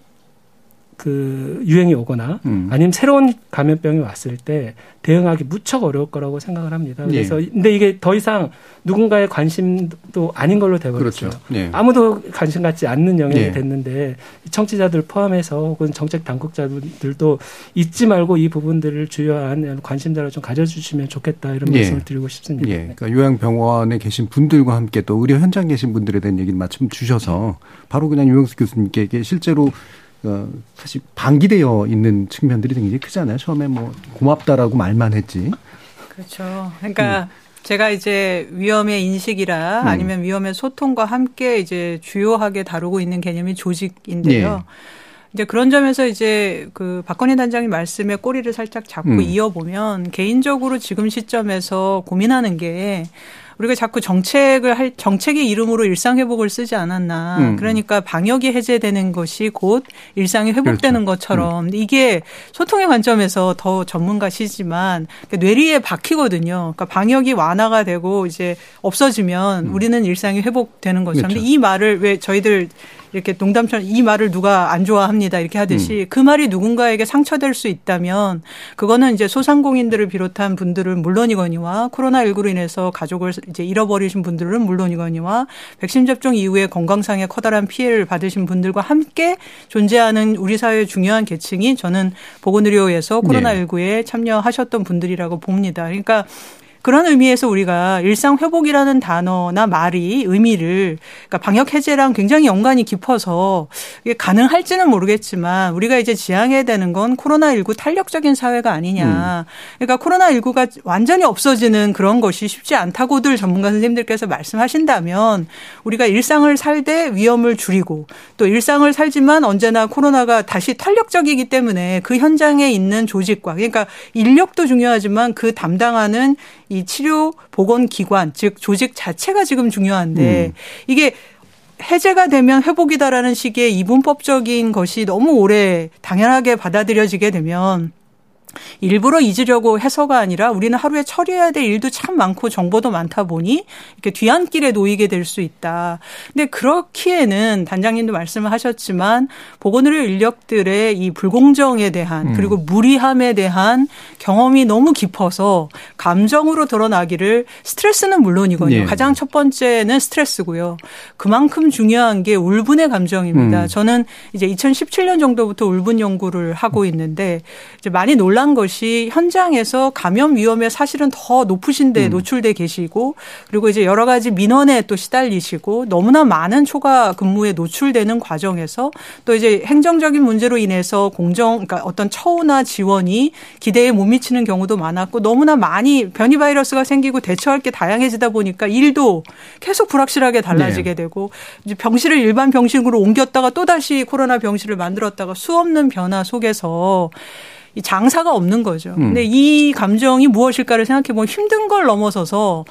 그 유행이 오거나 음. 아니면 새로운 감염병이 왔을 때 대응하기 무척 어려울 거라고 생각을 합니다. 예. 그래서 예. 근데 이게 더 이상 누군가의 관심도 아닌 걸로 돼버렸어요. 그렇죠. 예. 아무도 관심 갖지 않는 영역이 예. 됐는데 청취자들 포함해서 혹은 정책 당국자들도 잊지 말고 이 부분들을 주요한 관심자를 좀 가져주시면 좋겠다 이런 예. 말씀을 드리고 싶습니다. 예. 그러니까 요양병원에 계신 분들과 함께 또 의료 현장 계신 분들에 대한 얘기를 마침 주셔서 바로 그냥 유영수 교수님께 실제로 어, 사실 방기되어 있는 측면들이 굉장히 크잖아요. 처음에 뭐 고맙다라고 말만 했지. 그렇죠. 그러니까 음. 제가 이제 위험의 인식이라 음. 아니면 위험의 소통과 함께 이제 주요하게 다루고 있는 개념이 조직인데요. 예. 이제 그런 점에서 이제 그 박건희 단장이 말씀에 꼬리를 살짝 잡고 음. 이어보면 개인적으로 지금 시점에서 고민하는 게 우리가 자꾸 정책을 할 정책의 이름으로 일상 회복을 쓰지 않았나. 음. 그러니까 방역이 해제되는 것이 곧 일상이 회복되는 그렇죠. 것처럼 음. 이게 소통의 관점에서 더 전문가시지만 그러니까 뇌리에 박히거든요. 그러니까 방역이 완화가 되고 이제 없어지면 음. 우리는 일상이 회복되는 것처럼. 그렇죠. 이 말을 왜 저희들 이렇게 농담처럼 이 말을 누가 안 좋아합니다 이렇게 하듯이 음. 그 말이 누군가에게 상처될 수 있다면 그거는 이제 소상공인들을 비롯한 분들은 물론이거니와 코로나19로 인해서 가족을 이제 잃어버리신 분들은 물론이거니와 백신 접종 이후에 건강상의 커다란 피해를 받으신 분들과 함께 존재하는 우리 사회의 중요한 계층이 저는 보건의료에서 코로나19에 참여하셨던 분들이라고 봅니다. 그러니까 그런 의미에서 우리가 일상 회복이라는 단어나 말이 의미를 그러니까 방역 해제랑 굉장히 연관이 깊어서 이게 가능할지는 모르겠지만 우리가 이제 지향해야 되는 건 코로나19 탄력적인 사회가 아니냐. 음. 그러니까 코로나19가 완전히 없어지는 그런 것이 쉽지 않다고들 전문가 선생님들께서 말씀하신다면 우리가 일상을 살되 위험을 줄이고 또 일상을 살지만 언제나 코로나가 다시 탄력적이기 때문에 그 현장에 있는 조직과 그러니까 인력도 중요하지만 그 담당하는 이 치료 보건 기관 즉 조직 자체가 지금 중요한데 음. 이게 해제가 되면 회복이다라는 식의 이분법적인 것이 너무 오래 당연하게 받아들여지게 되면 일부러 잊으려고 해서가 아니라 우리는 하루에 처리해야 될 일도 참 많고 정보도 많다 보니 이렇게 뒤안길에 놓이게 될 수 있다. 근데 그렇기에는 단장님도 말씀을 하셨지만 보건의료 인력들의 이 불공정에 대한 음. 그리고 무리함에 대한 경험이 너무 깊어서 감정으로 드러나기를 스트레스는 물론이거든요. 네. 가장 첫 번째는 스트레스고요. 그만큼 중요한 게 울분의 감정입니다. 음. 저는 이제 2017년 정도부터 울분 연구를 하고 있는데 이제 많이 놀라 놀란 것이 현장에서 감염 위험에 사실은 더 높으신데 음. 노출돼 계시고 그리고 이제 여러 가지 민원에 또 시달리시고 너무나 많은 초과 근무에 노출되는 과정에서 또 이제 행정적인 문제로 인해서 공정 그러니까 어떤 처우나 지원이 기대에 못 미치는 경우도 많았고 너무나 많이 변이 바이러스가 생기고 대처할 게 다양해지다 보니까 일도 계속 불확실하게 달라지게 네. 되고 이제 병실을 일반 병실으로 옮겼다가 또 다시 코로나 병실을 만들었다가 수없는 변화 속에서 이 장사가 없는 거죠. 음. 근데 이 감정이 무엇일까를 생각해 보면 힘든 걸 넘어서서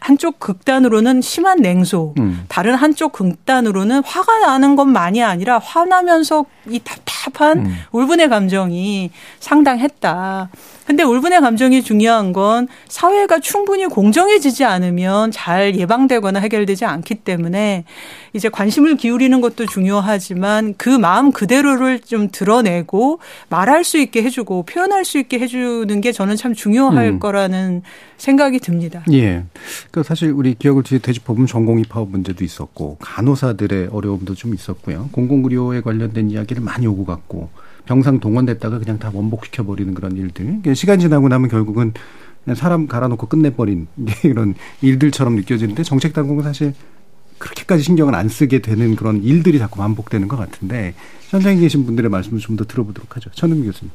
한쪽 극단으로는 심한 냉소, 음. 다른 한쪽 극단으로는 화가 나는 것만이 아니라 화나면서 이 답답한 음. 울분의 감정이 상당했다. 근데 울분의 감정이 중요한 건 사회가 충분히 공정해지지 않으면 잘 예방되거나 해결되지 않기 때문에 이제 관심을 기울이는 것도 중요하지만 그 마음 그대로를 좀 드러내고 말할 수 있게 해주고 표현할 수 있게 해주는 게 저는 참 중요할 음. 거라는 생각이 듭니다. 예. 그 사실 우리 기억을 뒤에 되짚어보면 전공의 파업 문제도 있었고 간호사들의 어려움도 좀 있었고요. 공공의료에 관련된 이야기를 많이 오고 갔고 병상 동원됐다가 그냥 다 원복시켜 버리는 그런 일들. 시간 지나고 나면 결국은 그냥 사람 갈아놓고 끝내버린 *laughs* 이런 일들처럼 느껴지는데 정책 당국은 사실 그렇게까지 신경을 안 쓰게 되는 그런 일들이 자꾸 반복되는 것 같은데 현장에 계신 분들의 말씀을 좀 더 들어보도록 하죠. 천은미 교수님.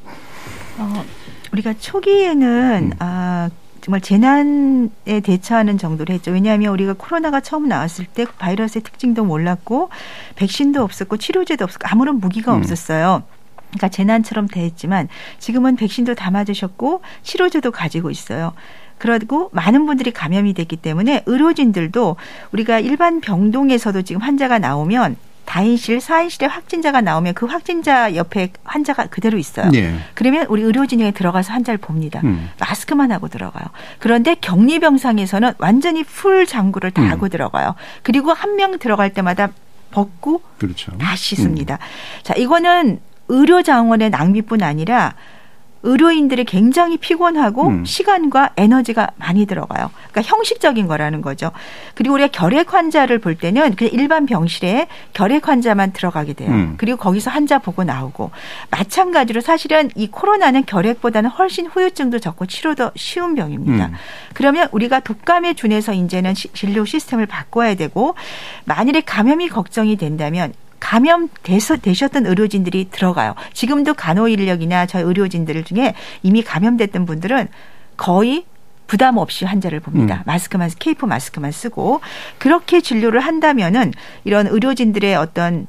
어, 우리가 초기에는 음. 아 정말 재난에 대처하는 정도로 했죠. 왜냐하면 우리가 코로나가 처음 나왔을 때 바이러스의 특징도 몰랐고 백신도 없었고 치료제도 없었고 아무런 무기가 음. 없었어요. 그러니까 재난처럼 대했지만 지금은 백신도 다 맞으셨고 치료제도 가지고 있어요. 그리고 많은 분들이 감염이 됐기 때문에 의료진들도 우리가 일반 병동에서도 지금 환자가 나오면 다인실, 사인실에 확진자가 나오면 그 확진자 옆에 환자가 그대로 있어요. 네. 그러면 우리 의료진에 들어가서 환자를 봅니다. 음. 마스크만 하고 들어가요. 그런데 격리 병상에서는 완전히 풀 장구를 다 음. 하고 들어가요. 그리고 한 명 들어갈 때마다 벗고 그렇죠. 다시 씁니다. 음. 자, 이거는 의료 자원의 낭비뿐 아니라 의료인들이 굉장히 피곤하고 음. 시간과 에너지가 많이 들어가요. 그러니까 형식적인 거라는 거죠. 그리고 우리가 결핵 환자를 볼 때는 그냥 일반 병실에 결핵 환자만 들어가게 돼요. 음. 그리고 거기서 환자 보고 나오고 마찬가지로 사실은 이 코로나는 결핵보다는 훨씬 후유증도 적고 치료도 쉬운 병입니다. 음. 그러면 우리가 독감에 준해서 이제는 진료 시스템을 바꿔야 되고 만일에 감염이 걱정이 된다면 감염돼서 되셨던 의료진들이 들어가요. 지금도 간호 인력이나 저희 의료진들 중에 이미 감염됐던 분들은 거의 부담 없이 환자를 봅니다. 음. 마스크만 케이프 마스크만 쓰고 그렇게 진료를 한다면은 이런 의료진들의 어떤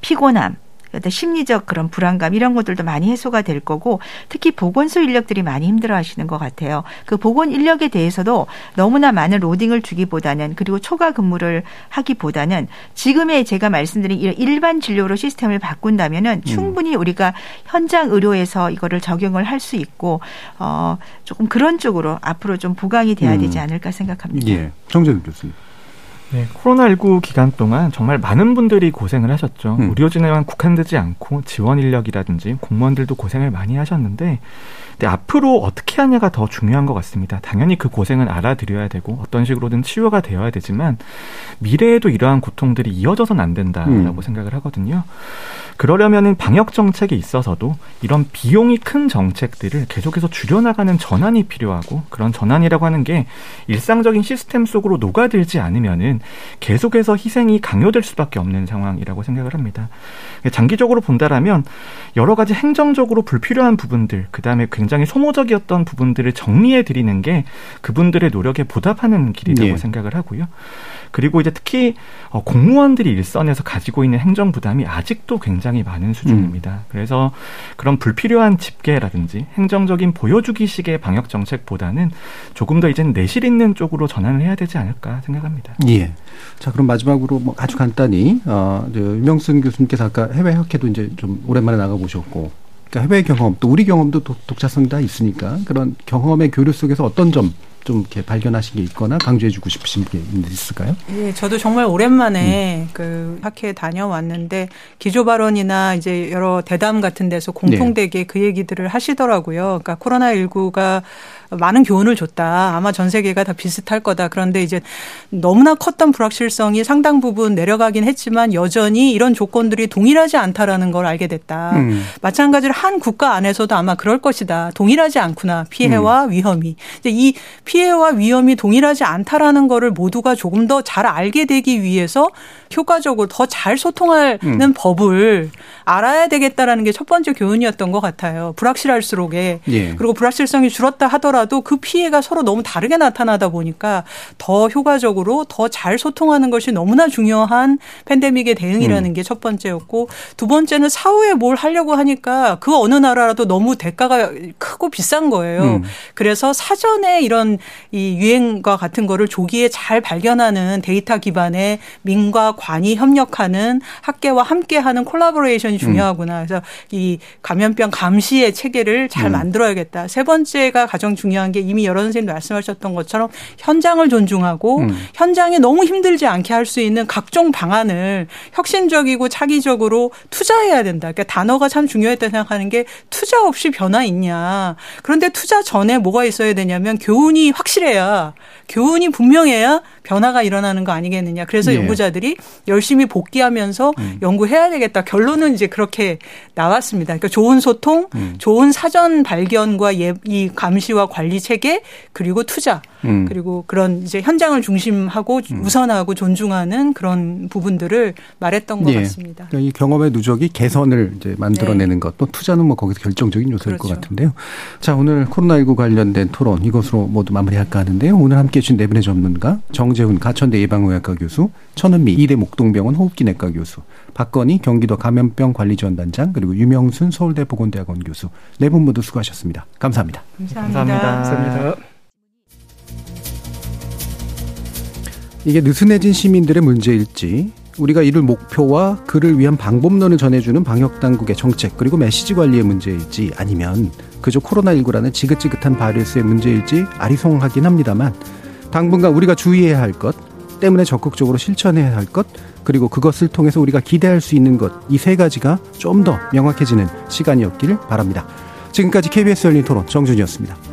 피곤함 어떤 심리적 그런 불안감 이런 것들도 많이 해소가 될 거고 특히 보건소 인력들이 많이 힘들어 하시는 것 같아요. 그 보건 인력에 대해서도 너무나 많은 로딩을 주기보다는 그리고 초과 근무를 하기보다는 지금의 제가 말씀드린 일반 진료로 시스템을 바꾼다면은 음. 충분히 우리가 현장 의료에서 이거를 적용을 할 수 있고 어 조금 그런 쪽으로 앞으로 좀 보강이 돼야 되지 음. 않을까 생각합니다. 예. 정재근 교수님. 네, 코로나19 기간 동안 정말 많은 분들이 고생을 하셨죠. 음. 의료진에만 국한되지 않고 지원 인력이라든지 공무원들도 고생을 많이 하셨는데 근데 앞으로 어떻게 하냐가 더 중요한 것 같습니다. 당연히 그 고생은 알아들여야 되고 어떤 식으로든 치유가 되어야 되지만 미래에도 이러한 고통들이 이어져서는 안 된다라고 음. 생각을 하거든요. 그러려면은 방역 정책에 있어서도 이런 비용이 큰 정책들을 계속해서 줄여나가는 전환이 필요하고 그런 전환이라고 하는 게 일상적인 시스템 속으로 녹아들지 않으면은 계속해서 희생이 강요될 수밖에 없는 상황이라고 생각을 합니다. 장기적으로 본다라면 여러 가지 행정적으로 불필요한 부분들, 그 다음에 굉장히 소모적이었던 부분들을 정리해 드리는 게 그분들의 노력에 보답하는 길이라고 예. 생각을 하고요. 그리고 이제 특히 어, 공무원들이 일선에서 가지고 있는 행정 부담이 아직도 굉장히 많은 수준입니다. 음. 그래서 그런 불필요한 집계라든지 행정적인 보여주기식의 방역 정책보다는 조금 더 이제는 내실 있는 쪽으로 전환을 해야 되지 않을까 생각합니다. 예. 자 그럼 마지막으로 뭐 아주 간단히 어, 유명승 교수님께서 아까 해외 학회도 이제 좀 오랜만에 나가 보셨고 그러니까 해외 경험 또 우리 경험도 독, 독자성 다 있으니까 그런 경험의 교류 속에서 어떤 점 좀 이렇게 발견하신 게 있거나 강조해주고 싶으신 게 있을까요? 예, 저도 정말 오랜만에 음. 그 학회에 다녀왔는데 기조 발언이나 이제 여러 대담 같은 데서 공통되게 네. 그 얘기들을 하시더라고요. 그러니까 코로나 19가 많은 교훈을 줬다. 아마 전 세계가 다 비슷할 거다. 그런데 이제 너무나 컸던 불확실성이 상당 부분 내려가긴 했지만 여전히 이런 조건들이 동일하지 않다라는 걸 알게 됐다. 음. 마찬가지로 한 국가 안에서도 아마 그럴 것이다. 동일하지 않구나. 피해와 음. 위험이. 이제 이 피해와 위험이 동일하지 않다라는 거를 모두가 조금 더 잘 알게 되기 위해서 효과적으로 더 잘 소통하는 음. 법을 알아야 되겠다라는 게 첫 번째 교훈이었던 것 같아요. 불확실할수록에 예. 그리고 불확실성이 줄었다 하더라도 그 피해가 서로 너무 다르게 나타나다 보니까 더 효과적으로 더 잘 소통하는 것이 너무나 중요한 팬데믹의 대응이라는 음. 게 첫 번째였고 두 번째는 사후에 뭘 하려고 하니까 그 어느 나라라도 너무 대가가 크고 비싼 거예요. 음. 그래서 사전에 이런 이 유행과 같은 거를 조기에 잘 발견하는 데이터 기반의 민과 관이 협력하는 학계와 함께하는 collaboration이 음. 중요하구나. 그래서 이 감염병 감시의 체계를 잘 음. 만들어야겠다. 세 번째가 가장 중요 한 게 이미 여러 선생님 말씀하셨던 것처럼 현장을 존중하고 음. 현장에 너무 힘들지 않게 할 수 있는 각종 방안을 혁신적이고 차기적으로 투자해야 된다. 그러니까 단어가 참 중요했다 생각하는 게 투자 없이 변화 있냐. 그런데 투자 전에 뭐가 있어야 되냐면 교훈이 확실해야 교훈이 분명해야 변화가 일어나는 거 아니겠느냐. 그래서 예. 연구자들이 열심히 복귀하면서 음. 연구해야 되겠다. 결론은 이제 그렇게 나왔습니다. 그러니까 좋은 소통, 음. 좋은 사전 발견과 예, 이 감시와 관리 체계 그리고 투자 음. 그리고 그런 이제 현장을 중심하고 음. 우선하고 존중하는 그런 부분들을 말했던 것 예. 같습니다. 그러니까 이 경험의 누적이 개선을 이제 만들어내는 네. 것, 또 투자는 뭐 거기서 결정적인 요소일 그렇죠. 것 같은데요. 자, 오늘 코로나19 관련된 토론 이것으로 모두 마무리할까 하는데요. 오늘 함께 해 주신 네 분의 전문가 정재훈 가천대 예방의학과 교수, 천은미 이대 목동병원 호흡기내과 교수, 박건희 경기도 감염병 관리지원단장 그리고 유명순 서울대 보건대학원 교수 네 분 모두 수고하셨습니다. 감사합니다. 감사합니다. 감사합니다. 감사합니다. 이게 느슨해진 시민들의 문제일지 우리가 이를 목표와 그를 위한 방법론을 전해주는 방역당국의 정책 그리고 메시지 관리의 문제일지 아니면 그저 코로나19라는 지긋지긋한 바이러스의 문제일지 아리송하긴 합니다만 당분간 우리가 주의해야 할 것, 때문에 적극적으로 실천해야 할 것, 그리고 그것을 통해서 우리가 기대할 수 있는 것, 이 세 가지가 좀 더 명확해지는 시간이었기를 바랍니다. 지금까지 KBS 열린 토론 정준이었습니다.